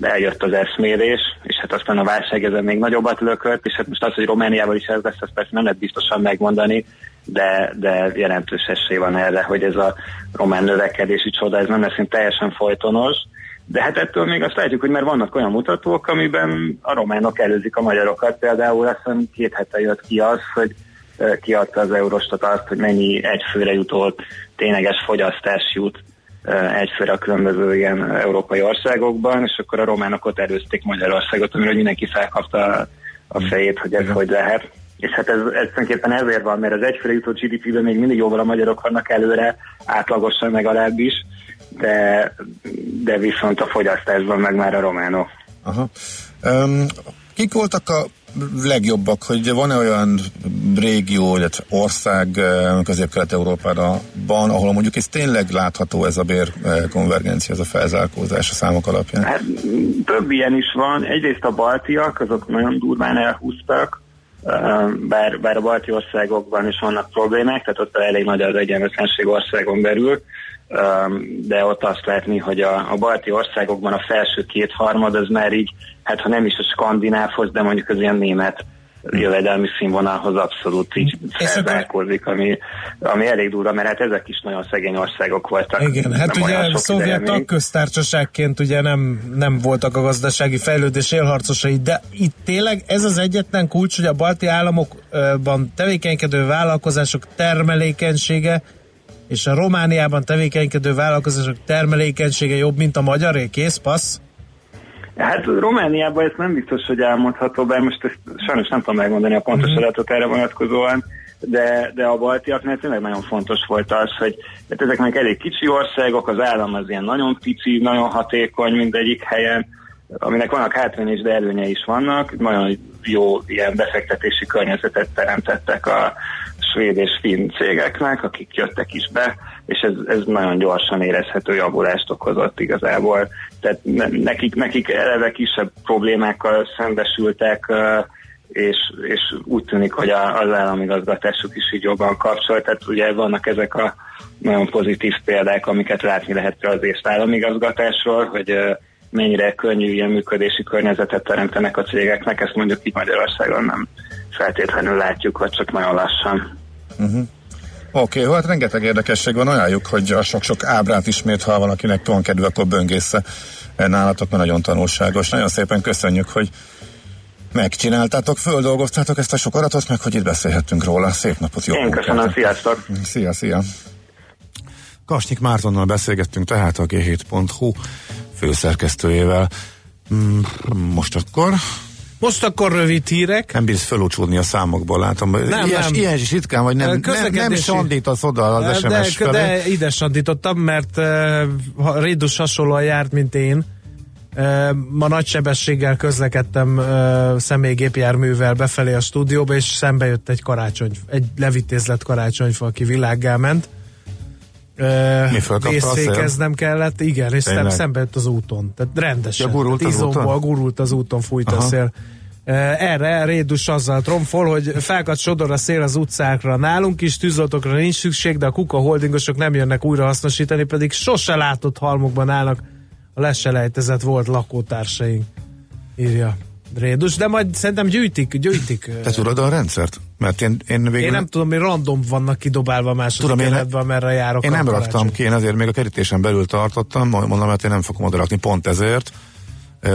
eljött az eszmérés, és hát aztán a válság ezen még nagyobbat lökött, és hát most az, hogy Romániával is ez lesz, ezt persze nem lehet biztosan megmondani, de, de jelentős esély van erre, hogy ez a román növekedési csoda, ez nem lesz teljesen folytonos, de hát ettől még azt látjuk, hogy már vannak olyan mutatók, amiben a románok előzik a magyarokat. Például azt hiszem két hete jött ki az, hogy kiadta az Eurostat azt, hogy mennyi egyfőre jutó tényleges fogyasztás jut egyfőre a különböző ilyen európai országokban, és akkor a románok ott előzték Magyarországot, amiről mindenki felkapta a- a fejét, hogy ez hogy lehet. És hát ez, ez tulajdonképpen ezért van, mert az egyfőre jutó GDP-ben még mindig jóval a magyarok vannak előre, átlagosan legalábbis, de, de viszont a fogyasztásban meg már a románok.
Aha. Um, kik voltak a legjobbak, hogy van-e olyan régió, illetve ország közép-kelet-európában, ahol mondjuk ez tényleg látható ez a bér eh, konvergencia, ez a felzárkózás a számok alapján?
Hát több ilyen is van. Egyrészt a baltiak, azok nagyon durván elhúztak, bár, bár a balti országokban is vannak problémák, tehát ott elég nagy az egyenlőtlenség országon belül, de ott azt látni, hogy a, a balti országokban a felső kétharmad az már így, hát ha nem is a skandinávhoz, de mondjuk az ilyen német jövedelmi színvonalhoz abszolút így felzárkózik, ami, ami elég durva, mert hát ezek is nagyon szegény országok voltak.
Igen, hát ugye
sok
szovjet tagköztársaságként ugye nem, nem voltak a gazdasági fejlődés élharcosai, de itt tényleg ez az egyetlen kulcs, hogy a balti államokban tevékenykedő vállalkozások termelékenysége és a Romániában tevékenykedő vállalkozások termelékenysége jobb, mint a magyaré, kész, passz?
Hát Romániában ez nem biztos, hogy elmondható, bár most ezt sajnos nem tudom megmondani a pontos
Mhm.
adatot erre vonatkozóan, de, de a baltiaknál tényleg nagyon fontos volt az, hogy hát ezeknek elég kicsi országok, az állam az ilyen nagyon pici, nagyon hatékony mindegyik helyen, aminek vannak hátránya is, de előnye is vannak. Nagyon jó ilyen befektetési környezetet teremtettek a svéd és finn cégeknek, akik jöttek is be, és ez, ez nagyon gyorsan érezhető javulást okozott igazából. Tehát ne, nekik, nekik eleve kisebb problémákkal szembesültek, és, és úgy tűnik, hogy az államigazgatásuk is így jobban kapcsol. Tehát ugye vannak ezek a nagyon pozitív példák, amiket látni lehet az észt államigazgatásról, hogy mennyire könnyű ilyen működési környezetet teremtenek a cégeknek, ezt mondjuk itt Magyarországon nem feltétlenül látjuk, vagy csak nagyon lassan.
Oké, okay, hát rengeteg érdekesség van, ajánljuk, hogy a sok-sok ábrát ismét, ha valakinek van kedve, akkor böngésze nálatok, mert nagyon tanulságos. Nagyon szépen köszönjük, hogy megcsináltátok, földolgoztátok ezt a sok adatot, meg hogy itt beszélhettünk róla. Szép napot, jó
Én
munkát.
köszönöm, sziasztok!
Szia, szia! Kasnyik Mártonnal beszélgettünk tehát a G7.hu főszerkesztőjével. Mm, Most akkor
Most akkor rövid hírek.
nem bíz fölúcsúdni a számokból, látom.
Nem,
ilyen,
nem.
ilyen is ritkán, vagy nem, nem, nem sandítasz oda az SMS
de, de ide sandítottam, mert uh, Rédus hasonlóan járt, mint én. Uh, ma nagy sebességgel közlekedtem uh, személygépjárművel befelé a stúdióba, és szembe jött egy karácsony, egy levitézlet karácsonyfa, aki világgá ment. Uh,
Mi a szél?
vészfékeznem kellett, igen, és szem, szembe jött az úton. Tehát rendesen.
Ja, gurult az
Izomból
úton?
gurult az úton, fújt a
Aha.
szél. Uh, Erre Rédus azzal tromfol, hogy fákat sodor a szél az utcákra. Nálunk is tűzoltókra nincs szükség, de a kuka holdingosok nem jönnek újra hasznosítani, pedig sose látott halmokban állnak a leselejtezett volt lakótársaink. Írja Rédus, de majd szerintem gyűjtik, gyűjtik.
Te tudod a rendszert? Mert én, én végül
Én nem tudom, mi random vannak kidobálva második életben, amerre járok.
Én nem
a
raktam
karácsony.
ki, én ezért még a kerítésen belül tartottam, mondom, mert én nem fogom oda rakni pont ezért.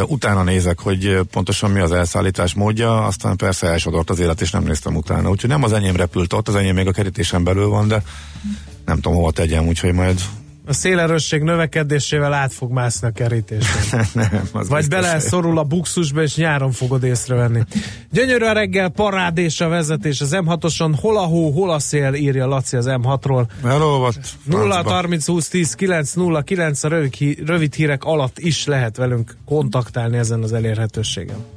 Utána nézek, hogy pontosan mi az elszállítás módja, aztán persze elsodort az élet, és nem néztem utána. Úgyhogy nem az enyém repült ott, az enyém még a kerítésen belül van, de nem tudom hova tegyem, úgyhogy majd
A szélerősség növekedésével át fog mászni a kerítésben.
nem. Az
Vagy bele szorul a buxusba, és nyáron fogod észrevenni. Gyönyörű a reggel, parádés a vezetés az M6-oson, hol a hó, hol a szél, írja Laci az M6-ról.
Elolvadt.
0
francba.
30 20 10 9 0 9 a rövid, hí- rövid hírek alatt is lehet velünk kontaktálni ezen az elérhetőségen.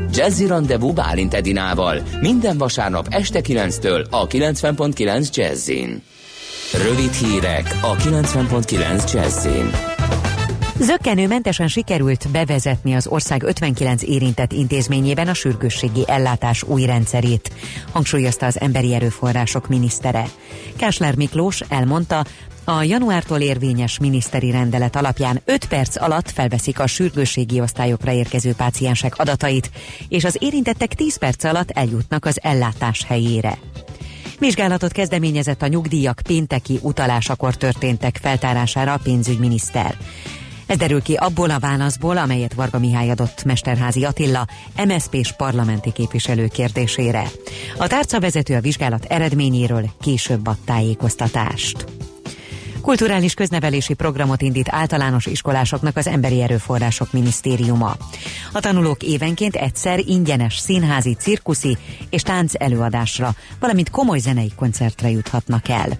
Jazzy Rendezvous Bálint Edinával minden vasárnap este 9-től a 90.9 Jazzin. Rövid hírek a 90.9 Jazzin.
Zöggenőmentesen sikerült bevezetni az ország 59 érintett intézményében a sürgősségi ellátás új rendszerét, hangsúlyozta az emberi erőforrások minisztere. Kásler Miklós elmondta, a januártól érvényes miniszteri rendelet alapján 5 perc alatt felveszik a sürgősségi osztályokra érkező páciensek adatait, és az érintettek 10 perc alatt eljutnak az ellátás helyére. Vizsgálatot kezdeményezett a nyugdíjak pénteki utalásakor történtek feltárására a pénzügyminiszter. Ez derül ki abból a válaszból, amelyet Varga Mihály adott Mesterházi Attila, MSZP-s parlamenti képviselő kérdésére. A tárcavezető a vizsgálat eredményéről később ad tájékoztatást. Kulturális köznevelési programot indít általános iskolásoknak az Emberi Erőforrások Minisztériuma. A tanulók évenként egyszer ingyenes színházi, cirkuszi és tánc előadásra, valamint komoly zenei koncertre juthatnak el.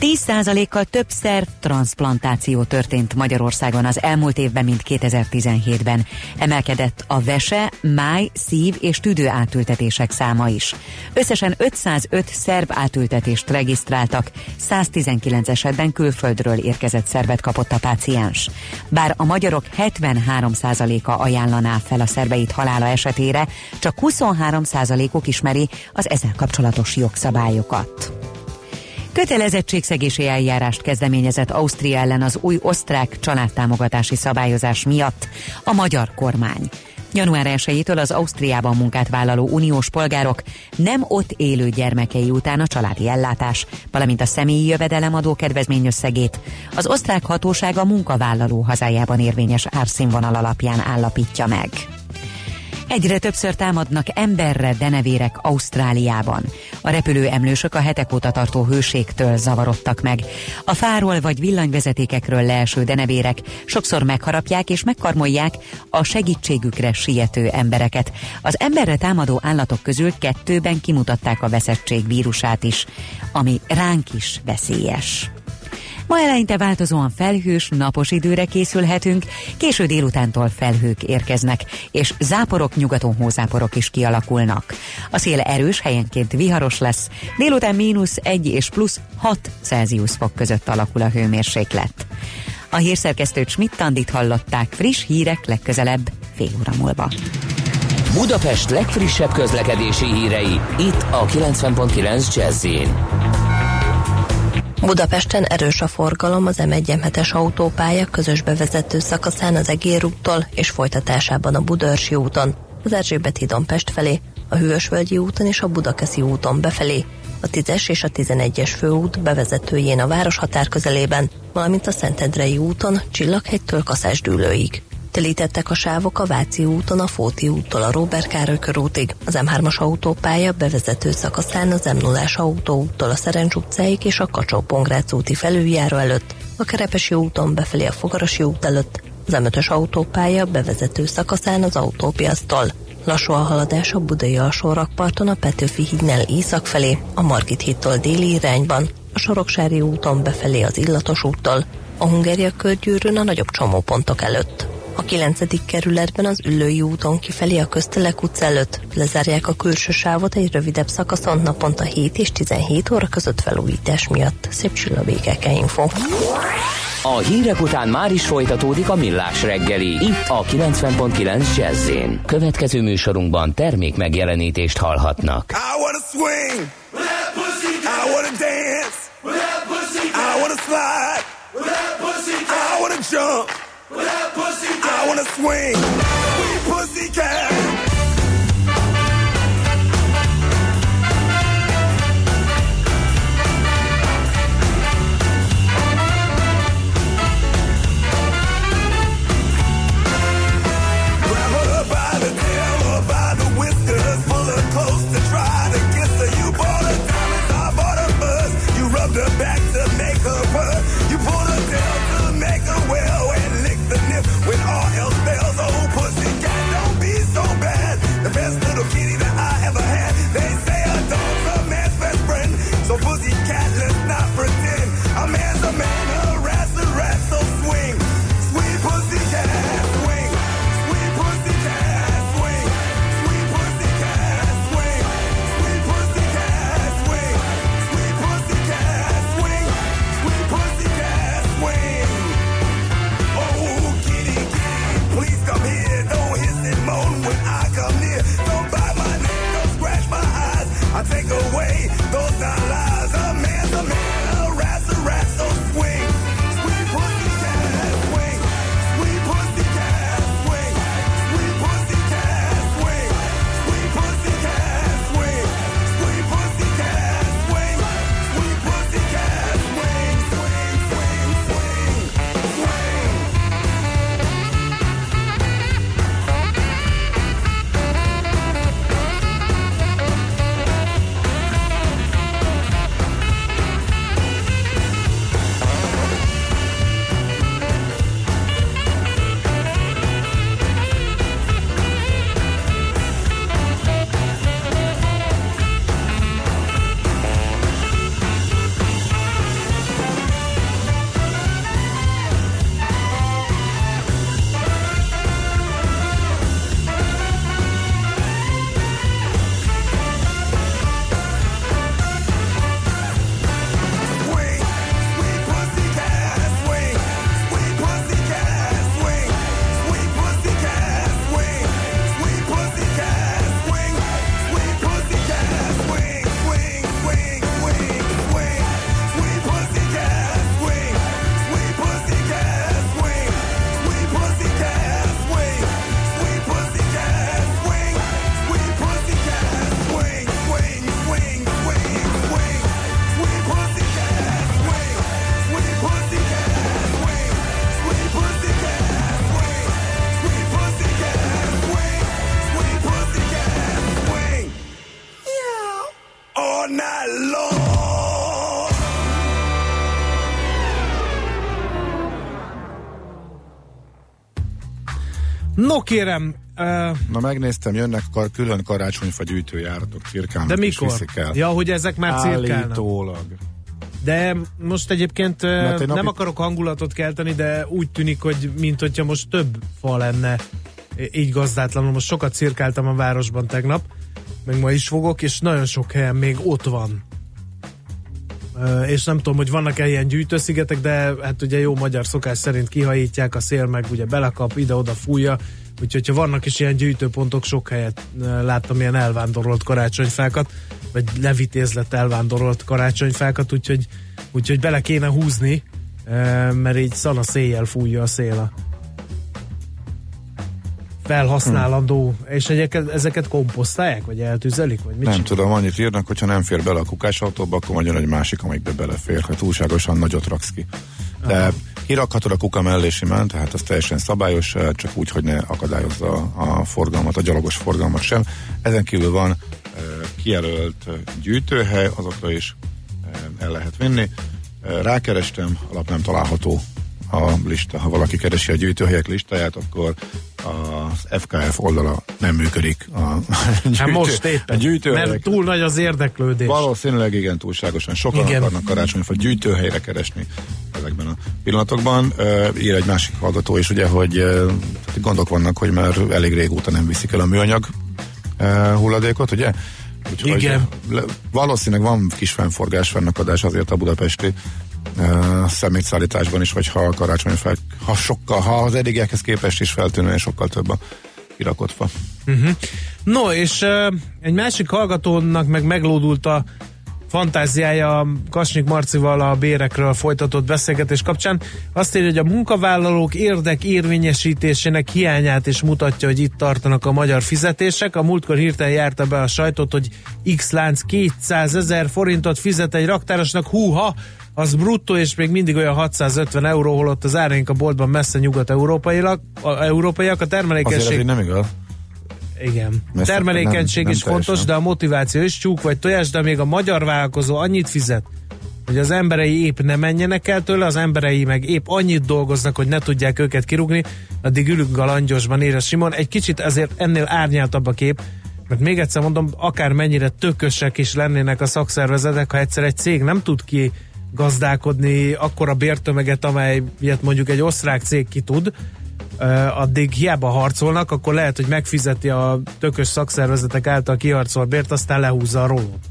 10%-kal több szerv transplantáció történt Magyarországon az elmúlt évben, mint 2017-ben. Emelkedett a vese, máj, szív és tüdő átültetések száma is. Összesen 505 szerv átültetést regisztráltak, 119 esetben külföldről érkezett szervet kapott a páciens. Bár a magyarok 73%-a ajánlaná fel a szerveit halála esetére, csak 23%-uk ismeri az ezzel kapcsolatos jogszabályokat. Kötelezettségszegési eljárást kezdeményezett Ausztria ellen az új osztrák családtámogatási szabályozás miatt a magyar kormány. Január 1-től az Ausztriában munkát vállaló uniós polgárok nem ott élő gyermekei után a családi ellátás, valamint a személyi jövedelemadó kedvezményösszegét az osztrák hatóság a munkavállaló hazájában érvényes árszínvonal alapján állapítja meg. Egyre többször támadnak emberre denevérek Ausztráliában. A repülő emlősök a hetek óta tartó hőségtől zavarodtak meg. A fáról vagy villanyvezetékekről leeső denevérek sokszor megharapják és megkarmolják a segítségükre siető embereket. Az emberre támadó állatok közül kettőben kimutatták a veszettség vírusát is, ami ránk is veszélyes. Ma eleinte változóan felhős, napos időre készülhetünk, késő délutántól felhők érkeznek, és záporok, nyugaton hózáporok is kialakulnak. A szél erős, helyenként viharos lesz, délután mínusz 1 és plusz 6 Celsius fok között alakul a hőmérséklet. A hírszerkesztőt Schmidt-Tandit hallották, friss hírek legközelebb fél óra múlva.
Budapest legfrissebb közlekedési hírei, itt a 90.9 jazz
Budapesten erős a forgalom az M1-es autópálya közös bevezető szakaszán az Egér úttól és folytatásában a Budörsi úton, az Erzsébet hídon Pest felé, a Hűvösvölgyi úton és a Budakeszi úton befelé, a 10-es és a 11-es főút bevezetőjén a város határ közelében, valamint a Szentendrei úton Csillaghegytől Kaszásdűlőig. Telítettek a sávok a Váci úton, a Fóti úttól a Róbert Károly körútig, az M3-as autópálya bevezető szakaszán az m 0 autóúttól a Szerencs utcáig és a kacsó pongrác úti felüljáró előtt, a Kerepesi úton befelé a Fogarasi út előtt, az M5-ös autópálya bevezető szakaszán az autópiasztól. Lassú a haladás a Budai alsórakparton a Petőfi hídnál észak felé, a Margit hídtól déli irányban, a Soroksári úton befelé az Illatos úttól, a Hungária körgyűrűn a nagyobb csomópontok előtt. A 9. kerületben az Üllői úton kifelé a Köztelek utca előtt lezárják a külső sávot egy rövidebb szakaszon naponta 7 és 17 óra között felújítás miatt. Szép csillabékeke info.
A hírek után már is folytatódik a millás reggeli, itt a 90.9 jazz Következő műsorunkban termék megjelenítést hallhatnak.
I wanna swing. I wanna dance. I wanna slide. I wanna jump. Wanna swing. We pussy
No kérem, uh,
Na megnéztem, jönnek kar, külön karácsonyfa gyűjtőjáratok cirkálnak
de mikor?
viszik el.
Ja, hogy ezek már cirkálnak.
Állítólag.
De most egyébként
egy
nem
napi-
akarok hangulatot kelteni, de úgy tűnik, hogy mint hogyha most több fa lenne így gazdátlanul. Most sokat cirkáltam a városban tegnap, meg ma is fogok, és nagyon sok helyen még ott van. És nem tudom, hogy vannak-e ilyen gyűjtőszigetek, de hát ugye jó magyar szokás szerint kihajítják, a szél meg ugye belekap, ide-oda fújja, úgyhogy ha vannak is ilyen gyűjtőpontok, sok helyet láttam ilyen elvándorolt karácsonyfákat, vagy levitézlet elvándorolt karácsonyfákat, úgyhogy, úgyhogy bele kéne húzni, mert így szana széjjel fújja a szél a felhasználandó, és egyeket, ezeket komposztálják, vagy eltüzelik, vagy mit
Nem
csinálják?
tudom, annyit írnak, hogyha nem fér bele a kukásautóba, akkor jön egy másik, amelyikbe belefér, ha túlságosan nagyot raksz ki. De kirakhatod a kuka mellé simán, tehát az teljesen szabályos, csak úgy, hogy ne akadályozza a forgalmat, a gyalogos forgalmat sem. Ezen kívül van eh, kijelölt gyűjtőhely, azokra is eh, el lehet vinni. Eh, Rákerestem, alap nem található a lista. Ha valaki keresi a gyűjtőhelyek listáját, akkor az FKF oldala nem működik. A gyűjtő,
Hát most
a
éppen,
gyűjtőhelyek
mert túl nagy az érdeklődés.
Valószínűleg igen, túlságosan. Sokan
Igen.
akarnak karácsonyfa gyűjtőhelyre keresni ezekben a pillanatokban. Ír egy másik hallgató is, ugye, hogy gondok vannak, hogy már elég régóta nem viszik el a műanyag hulladékot, ugye? Úgyhogy
Igen.
Le, valószínűleg van kis fennforgás, fennakadás azért a budapesti szemétszállításban is, vagy ha a karácsonyfa, ha sokkal, ha az eddigiekhez képest is feltűnően sokkal több a kirakott fa.
No, és uh, egy másik hallgatónak meg meglódult a fantáziája Kasnyik Marcival a bérekről folytatott beszélgetés kapcsán. Azt írja, hogy a munkavállalók érdek érvényesítésének hiányát is mutatja, hogy itt tartanak a magyar fizetések. A múltkor hirtelen járta be a sajtót, hogy X lánc 200 ezer forintot fizet egy raktárosnak, húha, az bruttó, és még mindig olyan 650 euró, holott az áraink a boltban messze nyugat-európaiak, a, európaiak, a
Azért
termelékenység
így nem igaz.
igen.
Messze-
Termelékenység
nem-
is
nem
fontos, de a motiváció is tyúk vagy tojás, de még a magyar vállalkozó annyit fizet, hogy az emberei épp ne menjenek el tőle, az emberei meg épp annyit dolgoznak, hogy ne tudják őket kirúgni, addig ülünk a langyosban, ére Simon. Egy kicsit ezért ennél árnyaltabb a kép, mert még egyszer mondom, akár mennyire tökösek is lennének a szakszervezetek, ha egyszer egy cég nem tud ki gazdálkodni akkora bértömeget, amelyet mondjuk egy osztrák cég ki tud, addig hiába harcolnak, akkor lehet, hogy megfizeti a tökös szakszervezetek által kiharcolt bért, aztán lehúzza a rólót.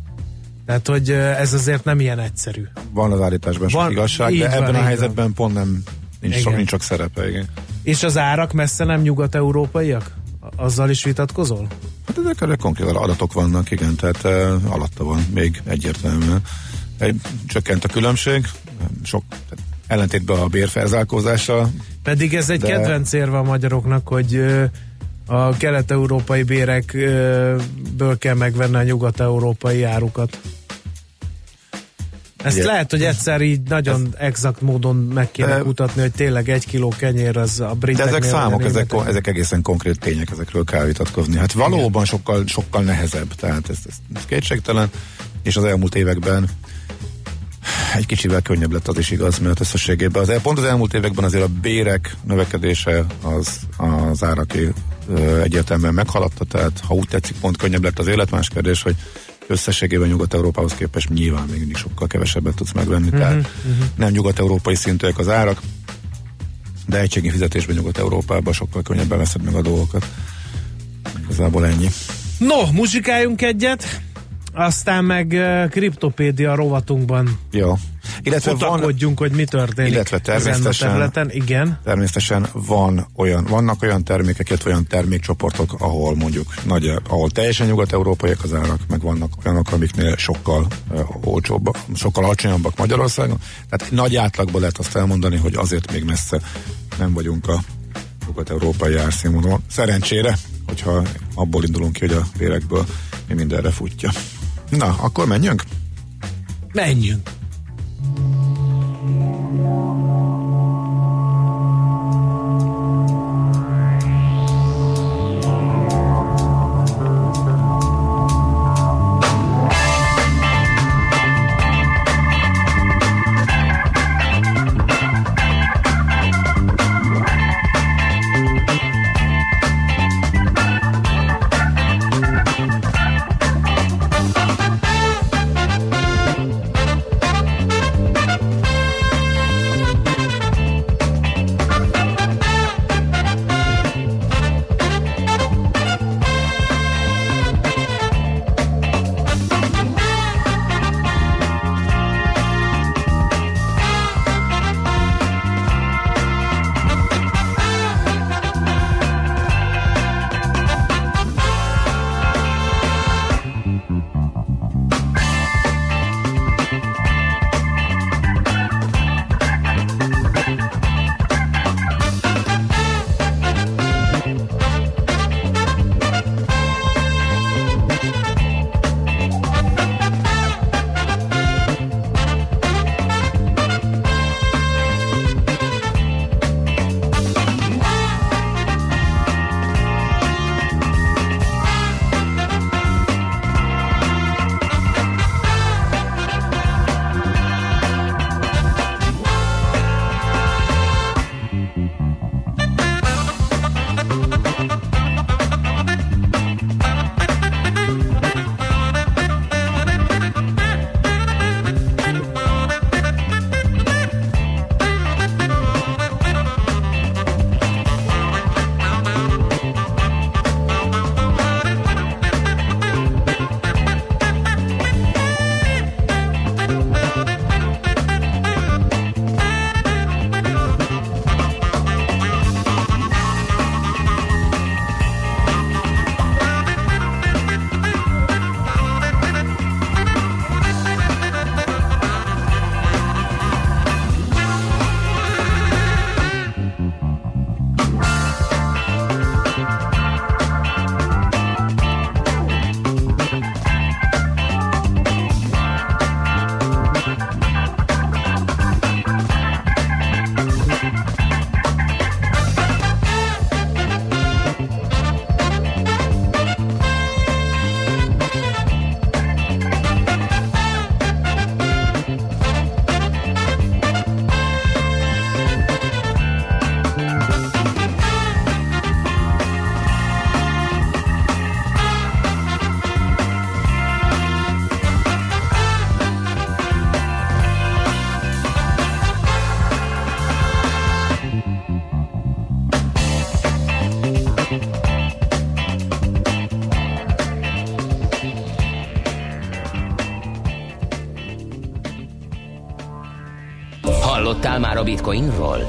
Tehát, hogy ez azért nem ilyen egyszerű.
Van az állításban sok
Van,
igazság, de
van,
ebben a
van.
helyzetben pont nem nincs, sok,
Igen.
nincs sok szerepe, igen.
És az árak messze nem nyugat-európaiak? Azzal is vitatkozol?
Hát ezek erre konkrét adatok vannak, igen, tehát uh, alatta van még egyértelműen. Csökkent a különbség, sok ellentétben a bérfelzálkózással.
Pedig ez egy
De-
kedvenc érve a magyaroknak, hogy a kelet-európai bérekből kell megvenni a nyugat-európai árukat. Ezt
Igen.
lehet, hogy egyszer így nagyon exakt módon meg kéne
De-
kutatni, hogy tényleg egy kiló kenyér az a
De
briteknél...
ezek számok, ezek, ezek egészen konkrét tények, ezekről kell vitatkozni. Hát valóban sokkal, sokkal nehezebb, tehát ez, ez, ez kétségtelen, és az elmúlt években egy kicsivel könnyebb lett az is igaz, mert összességében az, pont az elmúlt években azért a bérek növekedése az, az áraké egyértelműen meghaladta, tehát ha úgy tetszik, pont könnyebb lett az élet, más kérdés, hogy összességében Nyugat-Európához képest nyilván még mindig sokkal kevesebbet tudsz megvenni,
Mhm,
tehát nem nyugat-európai szintűek az árak, de egységi fizetésben Nyugat-Európában sokkal könnyebben veszed meg a dolgokat. Igazából ennyi.
No, muzsikáljunk egyet, aztán meg uh, kriptopédia rovatunkban
Jó. Illetve van,
futakodjunk, hogy mi történik
Illetve
ezen a
természetesen-
területen. Igen.
természetesen van olyan, vannak olyan termékek, illetve olyan termékcsoportok, ahol mondjuk nagy, ahol teljesen nyugat-európaiak az árak, meg vannak olyanok, amiknél sokkal uh, olcsóbbak, sokkal alacsonyabbak Magyarországon. Tehát nagy átlagban lehet azt elmondani, hogy azért még messze nem vagyunk a nyugat-európai árszínvonalon. Szerencsére, hogyha abból indulunk ki, hogy a bérekből mi mindenre futja. Na, akkor menjünk?
Menjünk.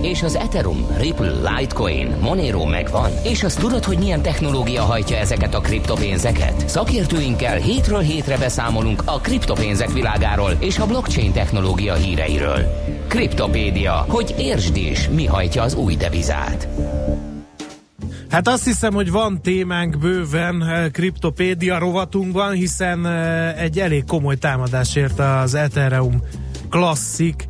És az Ethereum, Ripple, Litecoin, Monero megvan? És azt tudod, hogy milyen technológia hajtja ezeket a kriptopénzeket? Szakértőinkkel hétről hétre beszámolunk a kriptopénzek világáról és a blockchain technológia híreiről. Kriptopédia, hogy értsd is, mi hajtja az új devizát.
Hát azt hiszem, hogy van témánk bőven eh, kriptopédia rovatunkban, hiszen eh, egy elég komoly támadás érte az Ethereum Classic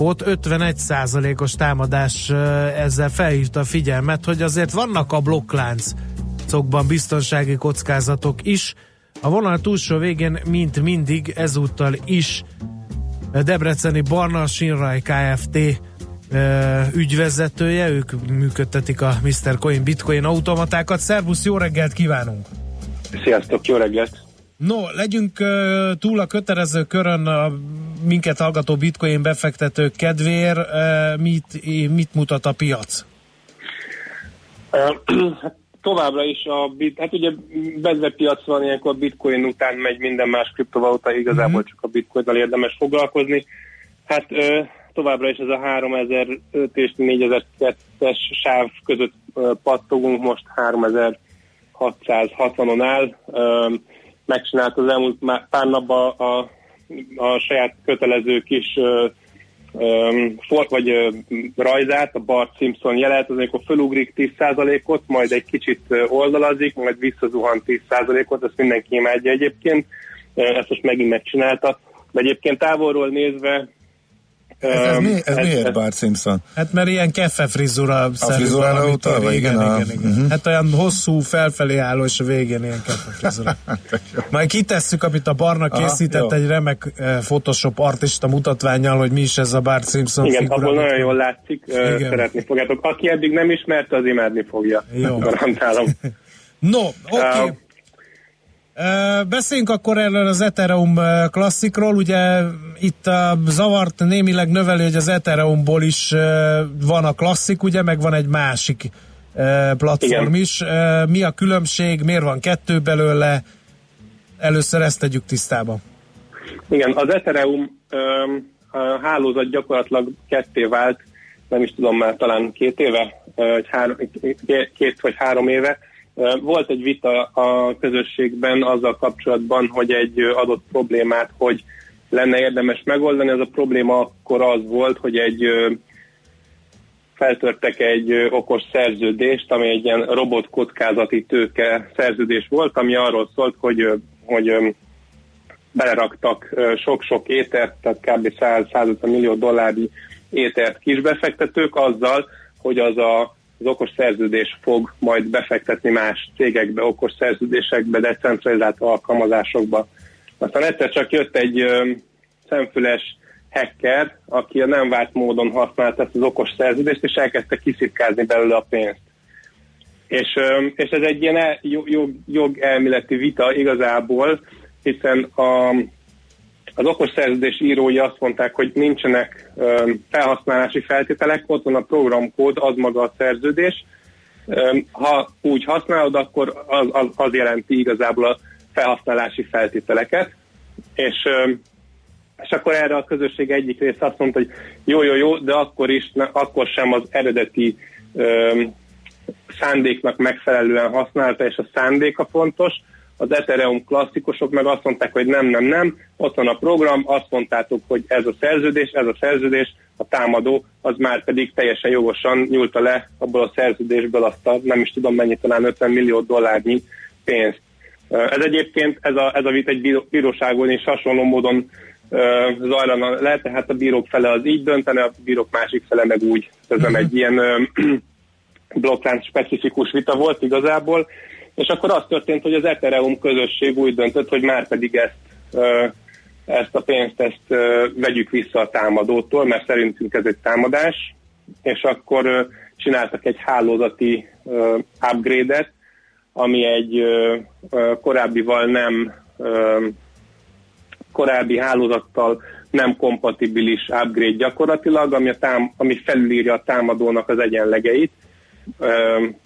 ott 51%-os támadás ezzel felhívta a figyelmet, hogy azért vannak a blokkláncokban biztonsági kockázatok is. A vonal túlsó végén, mint mindig, ezúttal is Debreceni Barna Sinraj Kft ügyvezetője, ők működtetik a Mr. Coin Bitcoin automatákat. Szervusz, jó reggelt kívánunk!
Sziasztok, jó reggelt!
No, legyünk túl a kötelező körön a minket hallgató bitcoin befektetők kedvéért. Ö, mit, mit mutat a piac?
Hát továbbra is a bit, hát ugye piac van, ilyenkor bitcoin után megy minden más kriptovaluta, igazából
Mhm.
mm-hmm. csak a bitcoinnal érdemes foglalkozni. Hát továbbra is ez a 3005 és 4002-es sáv között pattogunk, most 3660-on áll. Megcsinált az elmúlt pár napban a, a saját kötelező kis uh, um, for, vagy uh, rajzát, a Bart Simpson jelet, az amikor fölugrik 10%-ot, majd egy kicsit oldalazik, majd visszazuhan 10%-ot, ezt mindenki imádja egyébként, ezt most megint megcsinálta. De egyébként távolról nézve
Ez, ez, mi, ez miért Bart Simpson?
Hát mert ilyen keffe frizura
frizurára
valamit
utalva, igen,
igen,
a-
igen, igen.
mhm.
Hát olyan hosszú, felfelé álló, és a végén ilyen keffe frizura. Majd kitesszük, amit a Barna
Aha,
készített
jó.
egy remek eh, Photoshop artista mutatványjal, hogy mi is ez a Bart Simpson
igen,
figura.
abból nagyon jól látszik, uh,
Igen.
szeretni fogjátok. Aki eddig nem ismerte, az imádni fogja.
Jó.
Garantálom.
No, oké. Okay.
Uh,
Beszéljünk akkor erről az Ethereum klasszikról. Ugye itt a zavart némileg növeli, hogy az Ethereumból is van a klasszik, ugye, meg van egy másik platform
Igen.
is. Mi a különbség, miért van kettő belőle? Először ezt tegyük tisztába.
Igen, az Ethereum a hálózat gyakorlatilag ketté vált, nem is tudom már talán két éve, két vagy három éve. Volt egy vita a közösségben azzal kapcsolatban, hogy egy adott problémát, hogy lenne érdemes megoldani. Ez a probléma akkor az volt, hogy egy feltörtek egy okos szerződést, ami egy ilyen robot tőke szerződés volt, ami arról szólt, hogy, hogy beleraktak sok-sok étert, tehát kb. 100-150 millió dollárnyi étert kisbefektetők azzal, hogy az a, az okos szerződés fog majd befektetni más cégekbe, okos szerződésekbe, decentralizált alkalmazásokba. Aztán egyszer csak jött egy ö, szemfüles hacker, aki a nem várt módon használta ezt az okos szerződést, és elkezdte kiszipkázni belőle a pénzt. És, ö, és ez egy ilyen jog, jog, jogelméleti vita igazából, hiszen a, az okos szerződés írói azt mondták, hogy nincsenek felhasználási feltételek, ott van a programkód, az maga a szerződés. Ha úgy használod, akkor az, az, az jelenti igazából a felhasználási feltételeket. És, és akkor erre a közösség egyik része azt mondta, hogy jó, jó, jó, de akkor is, akkor sem az eredeti szándéknak megfelelően használta, és a szándéka fontos. Az Ethereum klasszikusok meg azt mondták, hogy nem, nem, nem, ott van a program, azt mondtátok, hogy ez a szerződés, ez a szerződés, a támadó, az már pedig teljesen jogosan nyúlta le abból a szerződésből azt a, nem is tudom mennyi, talán 50 millió dollárnyi pénzt. Ez egyébként, ez a, ez a vita egy bíró, bíróságon is hasonló módon zajlana le, tehát a bírók fele az így döntene, a bírók másik fele meg úgy. Ez nem egy ilyen ö, blokklánc specifikus vita volt igazából, és akkor az történt, hogy az Ethereum közösség úgy döntött, hogy már pedig ezt, ezt a pénzt ezt vegyük vissza a támadótól, mert szerintünk ez egy támadás, és akkor csináltak egy hálózati upgrade-et, ami egy korábbival nem korábbi hálózattal nem kompatibilis upgrade gyakorlatilag, ami, a tám, ami felülírja a támadónak az egyenlegeit,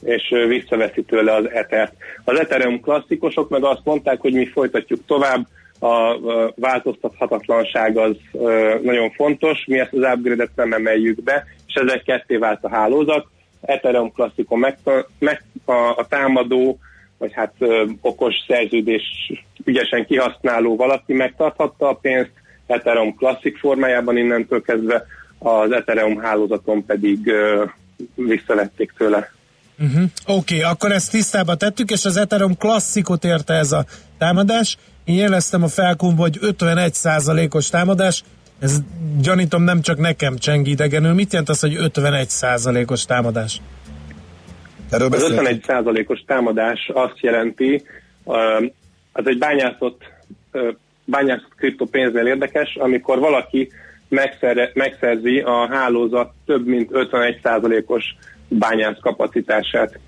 és visszaveszi tőle az Ethert. Az Ethereum klasszikusok meg azt mondták, hogy mi folytatjuk tovább, a változtathatatlanság az nagyon fontos, mi ezt az upgrade-et nem emeljük be, és ezzel ketté vált a hálózat. Ethereum klasszikon meg, meg a, a támadó, vagy hát ö, okos szerződés ügyesen kihasználó valaki megtarthatta a pénzt, Ethereum klasszik formájában innentől kezdve, az Ethereum hálózaton pedig visszavették tőle.
Uh-huh. Oké, okay, akkor ezt tisztába tettük, és az Ethereum klasszikot érte ez a támadás. Én jeleztem a felkomba, hogy 51%-os támadás. Ez gyanítom nem csak nekem cseng idegenül. Mit jelent az, hogy 51%-os támadás?
Erről
Az
beszéltünk.
51%-os támadás azt jelenti, az egy bányászott, bányászott kriptopénznél érdekes, amikor valaki megszerre, megszerzi a hálózat több mint 51%-os bányász kapacitását.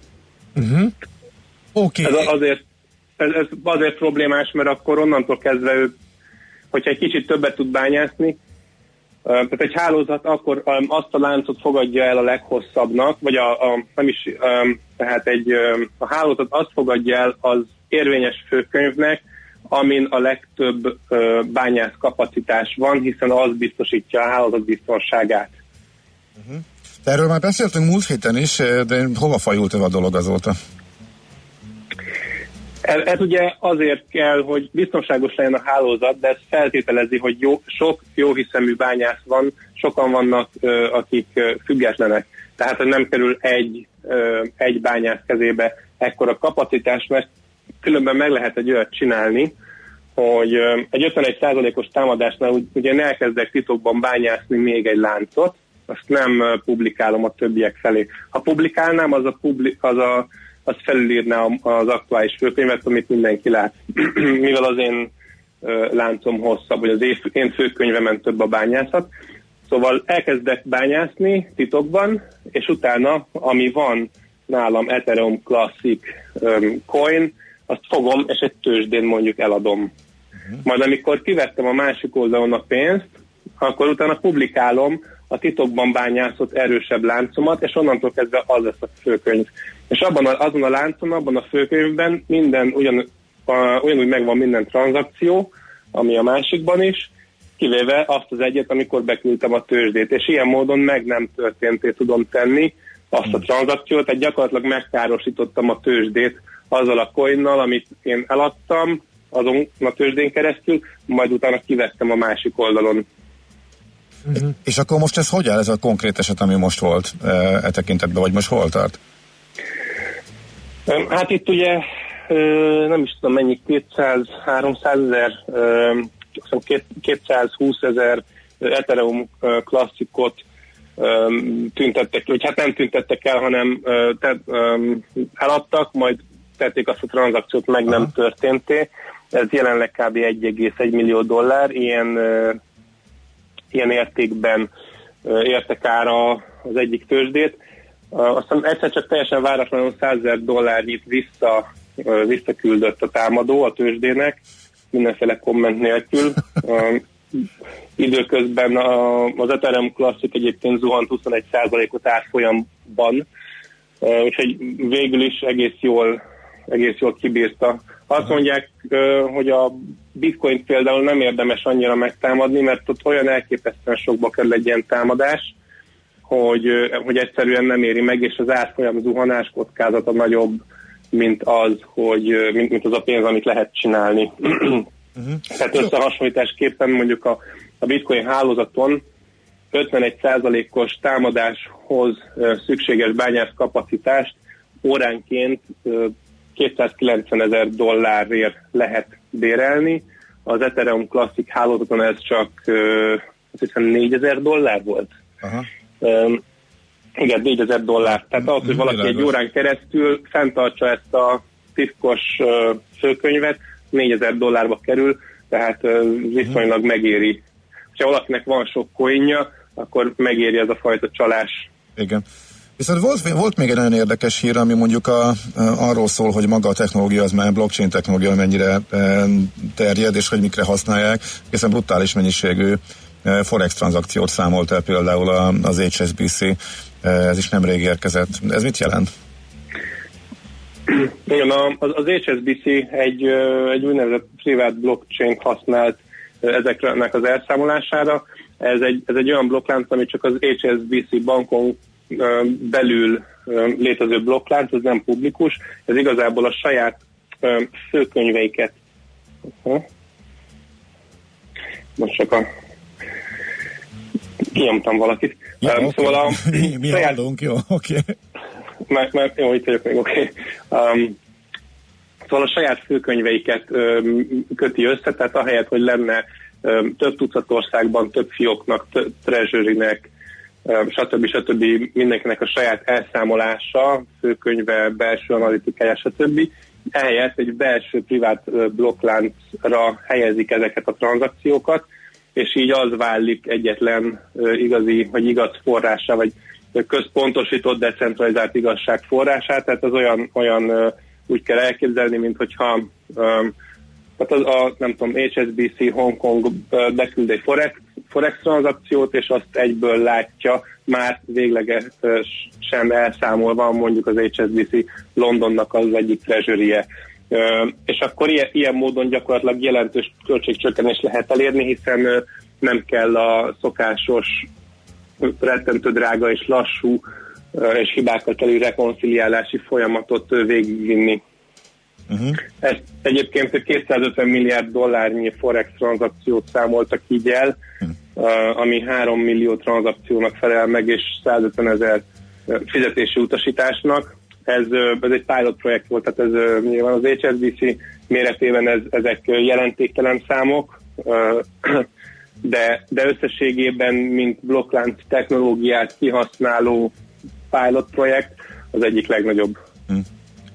Uh-huh.
Ez
okay.
azért, ez, ez azért problémás, mert akkor onnantól kezdve ő, hogyha egy kicsit többet tud bányászni, tehát egy hálózat akkor azt a láncot fogadja el a leghosszabbnak, vagy a, a nem is, um, tehát egy um, a hálózat azt fogadja el az érvényes főkönyvnek, amin a legtöbb bányász kapacitás van, hiszen az biztosítja a hálózat biztonságát.
Erről már beszéltünk múlt héten is, de hova fajult ez a dolog azóta?
Ez, ez ugye azért kell, hogy biztonságos legyen a hálózat, de ez feltételezi, hogy jó, sok jó hiszemű bányász van, sokan vannak, ö, akik ö, függetlenek. Tehát, hogy nem kerül egy, ö, egy bányász kezébe ekkora kapacitás, mert különben meg lehet egy olyat csinálni, hogy egy 51%-os támadásnál ugye én elkezdek titokban bányászni még egy láncot, azt nem publikálom a többiek felé. Ha publikálnám, az a, publi, az a az felülírná az aktuális főkönyvet, amit mindenki lát. Mivel az én láncom hosszabb, vagy az én főkönyvemen több a bányászat. Szóval elkezdek bányászni titokban, és utána, ami van nálam Ethereum Classic um, coin, azt fogom, és egy tőzsdén mondjuk eladom. Majd amikor kivettem a másik oldalon a pénzt, akkor utána publikálom a titokban bányászott erősebb láncomat, és onnantól kezdve az lesz a főkönyv. És abban a, azon a láncon, abban a főkönyvben minden ugyan, a, ugyanúgy megvan minden tranzakció, ami a másikban is, kivéve azt az egyet, amikor beküldtem a tőzsdét, és ilyen módon meg nem történté tudom tenni azt a tranzakciót, tehát gyakorlatilag megkárosítottam a tőzsdét azzal a coinnal, amit én eladtam azon a tőzsdén keresztül, majd utána kivettem a másik oldalon.
És akkor most ez hogy áll ez a konkrét eset, ami most volt e, e tekintetben, vagy most hol tart?
Hát itt ugye nem is tudom mennyi, 200-300 ezer, ö, azt hiszem két- 220 ezer Ethereum klasszikot tüntettek, vagy hát nem tüntettek el, hanem te, eladtak, majd tették azt a tranzakciót, meg nem történté. Ez jelenleg kb. 1,1 millió dollár, ilyen, ilyen értékben értek ára az egyik tőzsdét. Aztán egyszer csak teljesen váratlanul 100 ezer dollárnyit vissza, visszaküldött a támadó a tőzsdének, mindenféle komment nélkül. Időközben az Ethereum Classic egyébként zuhant 21%-ot árfolyamban, úgyhogy végül is egész jól, egész jól kibírta. Azt mondják, hogy a bitcoin például nem érdemes annyira megtámadni, mert ott olyan elképesztően sokba kerül egy ilyen támadás, hogy, hogy egyszerűen nem éri meg, és az árfolyam zuhanás kockázata nagyobb, mint az, hogy, mint, mint az a pénz, amit lehet csinálni. Uh-huh. Tehát összehasonlításképpen mondjuk a, a bitcoin hálózaton 51%-os támadáshoz szükséges bányász kapacitást óránként 290 ezer dollárért lehet bérelni. Az Ethereum Classic hálózaton ez csak azt hiszem 4000 dollár volt.
Aha.
Um, igen, 4000 dollár. Tehát ahhoz, hogy valaki egy órán keresztül fenntartsa ezt a titkos uh, főkönyvet, 4000 dollárba kerül, tehát uh, viszonylag megéri. Ha valakinek van sok coinja, akkor megéri ez a fajta csalás.
Igen. Viszont volt, volt még egy nagyon érdekes hír, ami mondjuk a, a, arról szól, hogy maga a technológia, az már blockchain technológia mennyire e, terjed, és hogy mikre használják, hiszen brutális mennyiségű e, forex tranzakciót számolt el például a, az HSBC, ez is nemrég érkezett. Ez mit jelent?
Igen, az, az HSBC egy, egy úgynevezett privát blockchain használt ö, ezeknek az elszámolására. Ez egy, ez egy olyan blokklánc, ami csak az HSBC bankon belül létező blokklánc, ez nem publikus, ez igazából a saját főkönyveiket. Most csak a kinyomtam valakit.
Ja,
Ö,
oké.
Szóval a
mi,
saját
hallunk, jó, oké.
már, már jó, itt vagyok még, oké. Okay. Um, szóval a saját főkönyveiket um, köti össze, tehát ahelyett, hogy lenne um, több tucat országban, több fióknak, treasurynek, um, stb. stb. mindenkinek a saját elszámolása, főkönyve, belső analitikája, stb. Ehelyett egy belső privát blokkláncra helyezik ezeket a tranzakciókat, és így az válik egyetlen igazi, vagy igaz forrása, vagy központosított, decentralizált igazság forrását, tehát az olyan, olyan úgy kell elképzelni, mint hogyha ö, tehát az a, nem tudom, HSBC Hongkong beküld egy forex, forex tranzakciót, és azt egyből látja, már véglegesen elszámolva mondjuk az HSBC Londonnak az egyik treasury és akkor ilyen, ilyen módon gyakorlatilag jelentős költségcsökkenés lehet elérni, hiszen nem kell a szokásos rettentő drága és lassú és hibákat elő rekonciliálási folyamatot végigvinni.
Uh-huh.
Ezt egyébként 250 milliárd dollárnyi forex tranzakciót számoltak így el, ö, ami 3 millió tranzakciónak felel meg, és 150 ezer ö, fizetési utasításnak. Ez, ö, ez egy pilot projekt volt, tehát ez nyilván az HSBC méretében ez, ezek jelentéktelen számok, de, de összességében, mint blokklánc technológiát kihasználó pilot projekt, az egyik legnagyobb.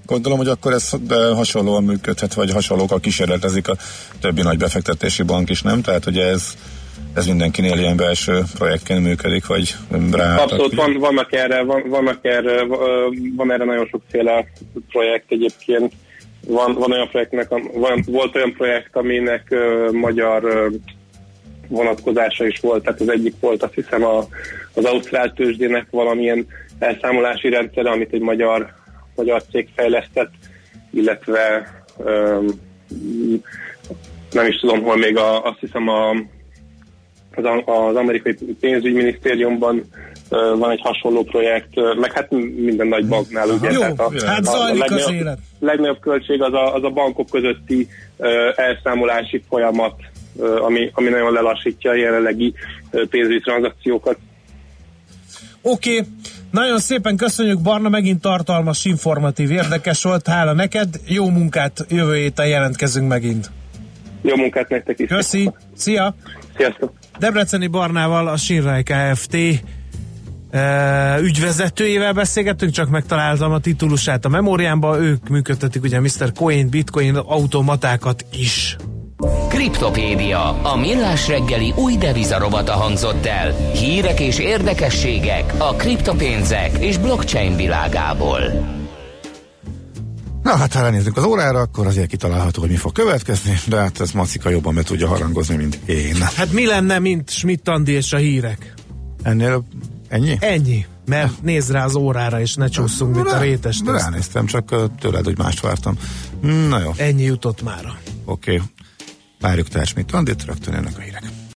Gondolom, hogy akkor ez hasonlóan működhet, vagy hasonlókkal kísérletezik a többi nagy befektetési bank is, nem? Tehát, hogy ez, ez mindenkinél ilyen belső projektként működik, vagy rá...
Abszolút, van, vannak erre, van, vannak erre, van erre nagyon sokféle projekt egyébként. Van, van olyan projektnek, van, volt olyan projekt, aminek ö, magyar ö, vonatkozása is volt, tehát az egyik volt azt hiszem a, az Ausztrál tőzsdének valamilyen elszámolási rendszere, amit egy magyar, magyar cég fejlesztett, illetve ö, nem is tudom, hol még a, azt hiszem a, az, az amerikai pénzügyminisztériumban ö, van egy hasonló projekt, ö, meg hát minden nagy banknál ugye.
Jó,
tehát a,
hát zajlik az
legnagyobb,
élet.
legnagyobb költség az a, az a bankok közötti ö, elszámolási folyamat, ami, ami nagyon lelassítja a jelenlegi pénzügyi tranzakciókat.
Oké, okay. nagyon szépen köszönjük Barna, megint tartalmas, informatív, érdekes volt, hála neked, jó munkát, jövő héten jelentkezünk megint.
Jó munkát nektek is!
Köszi, szia!
Sziasztok!
Debreceni Barnával, a Sinrai Kft. Uh, ügyvezetőjével beszélgettünk, csak megtaláltam a titulusát a memóriámba, ők működtetik ugye Mr. Coin, Bitcoin automatákat is.
Kriptopédia, a millás reggeli új devizarobata hangzott el. Hírek és érdekességek a kriptopénzek és blockchain világából.
Na hát, ha ránézzünk az órára, akkor azért kitalálható, hogy mi fog következni, de hát ez Macika jobban be tudja harangozni, mint én.
Hát mi lenne, mint Schmidt Andi és a hírek?
Ennél ennyi?
Ennyi. Mert nézz rá az órára, és ne csúszunk, mint a rétes
ránéztem, csak tőled, hogy mást vártam. Na jó,
Ennyi jutott mára.
oké. Várjuk tehát Schmidt Andit, rögtön jönnek a hírek.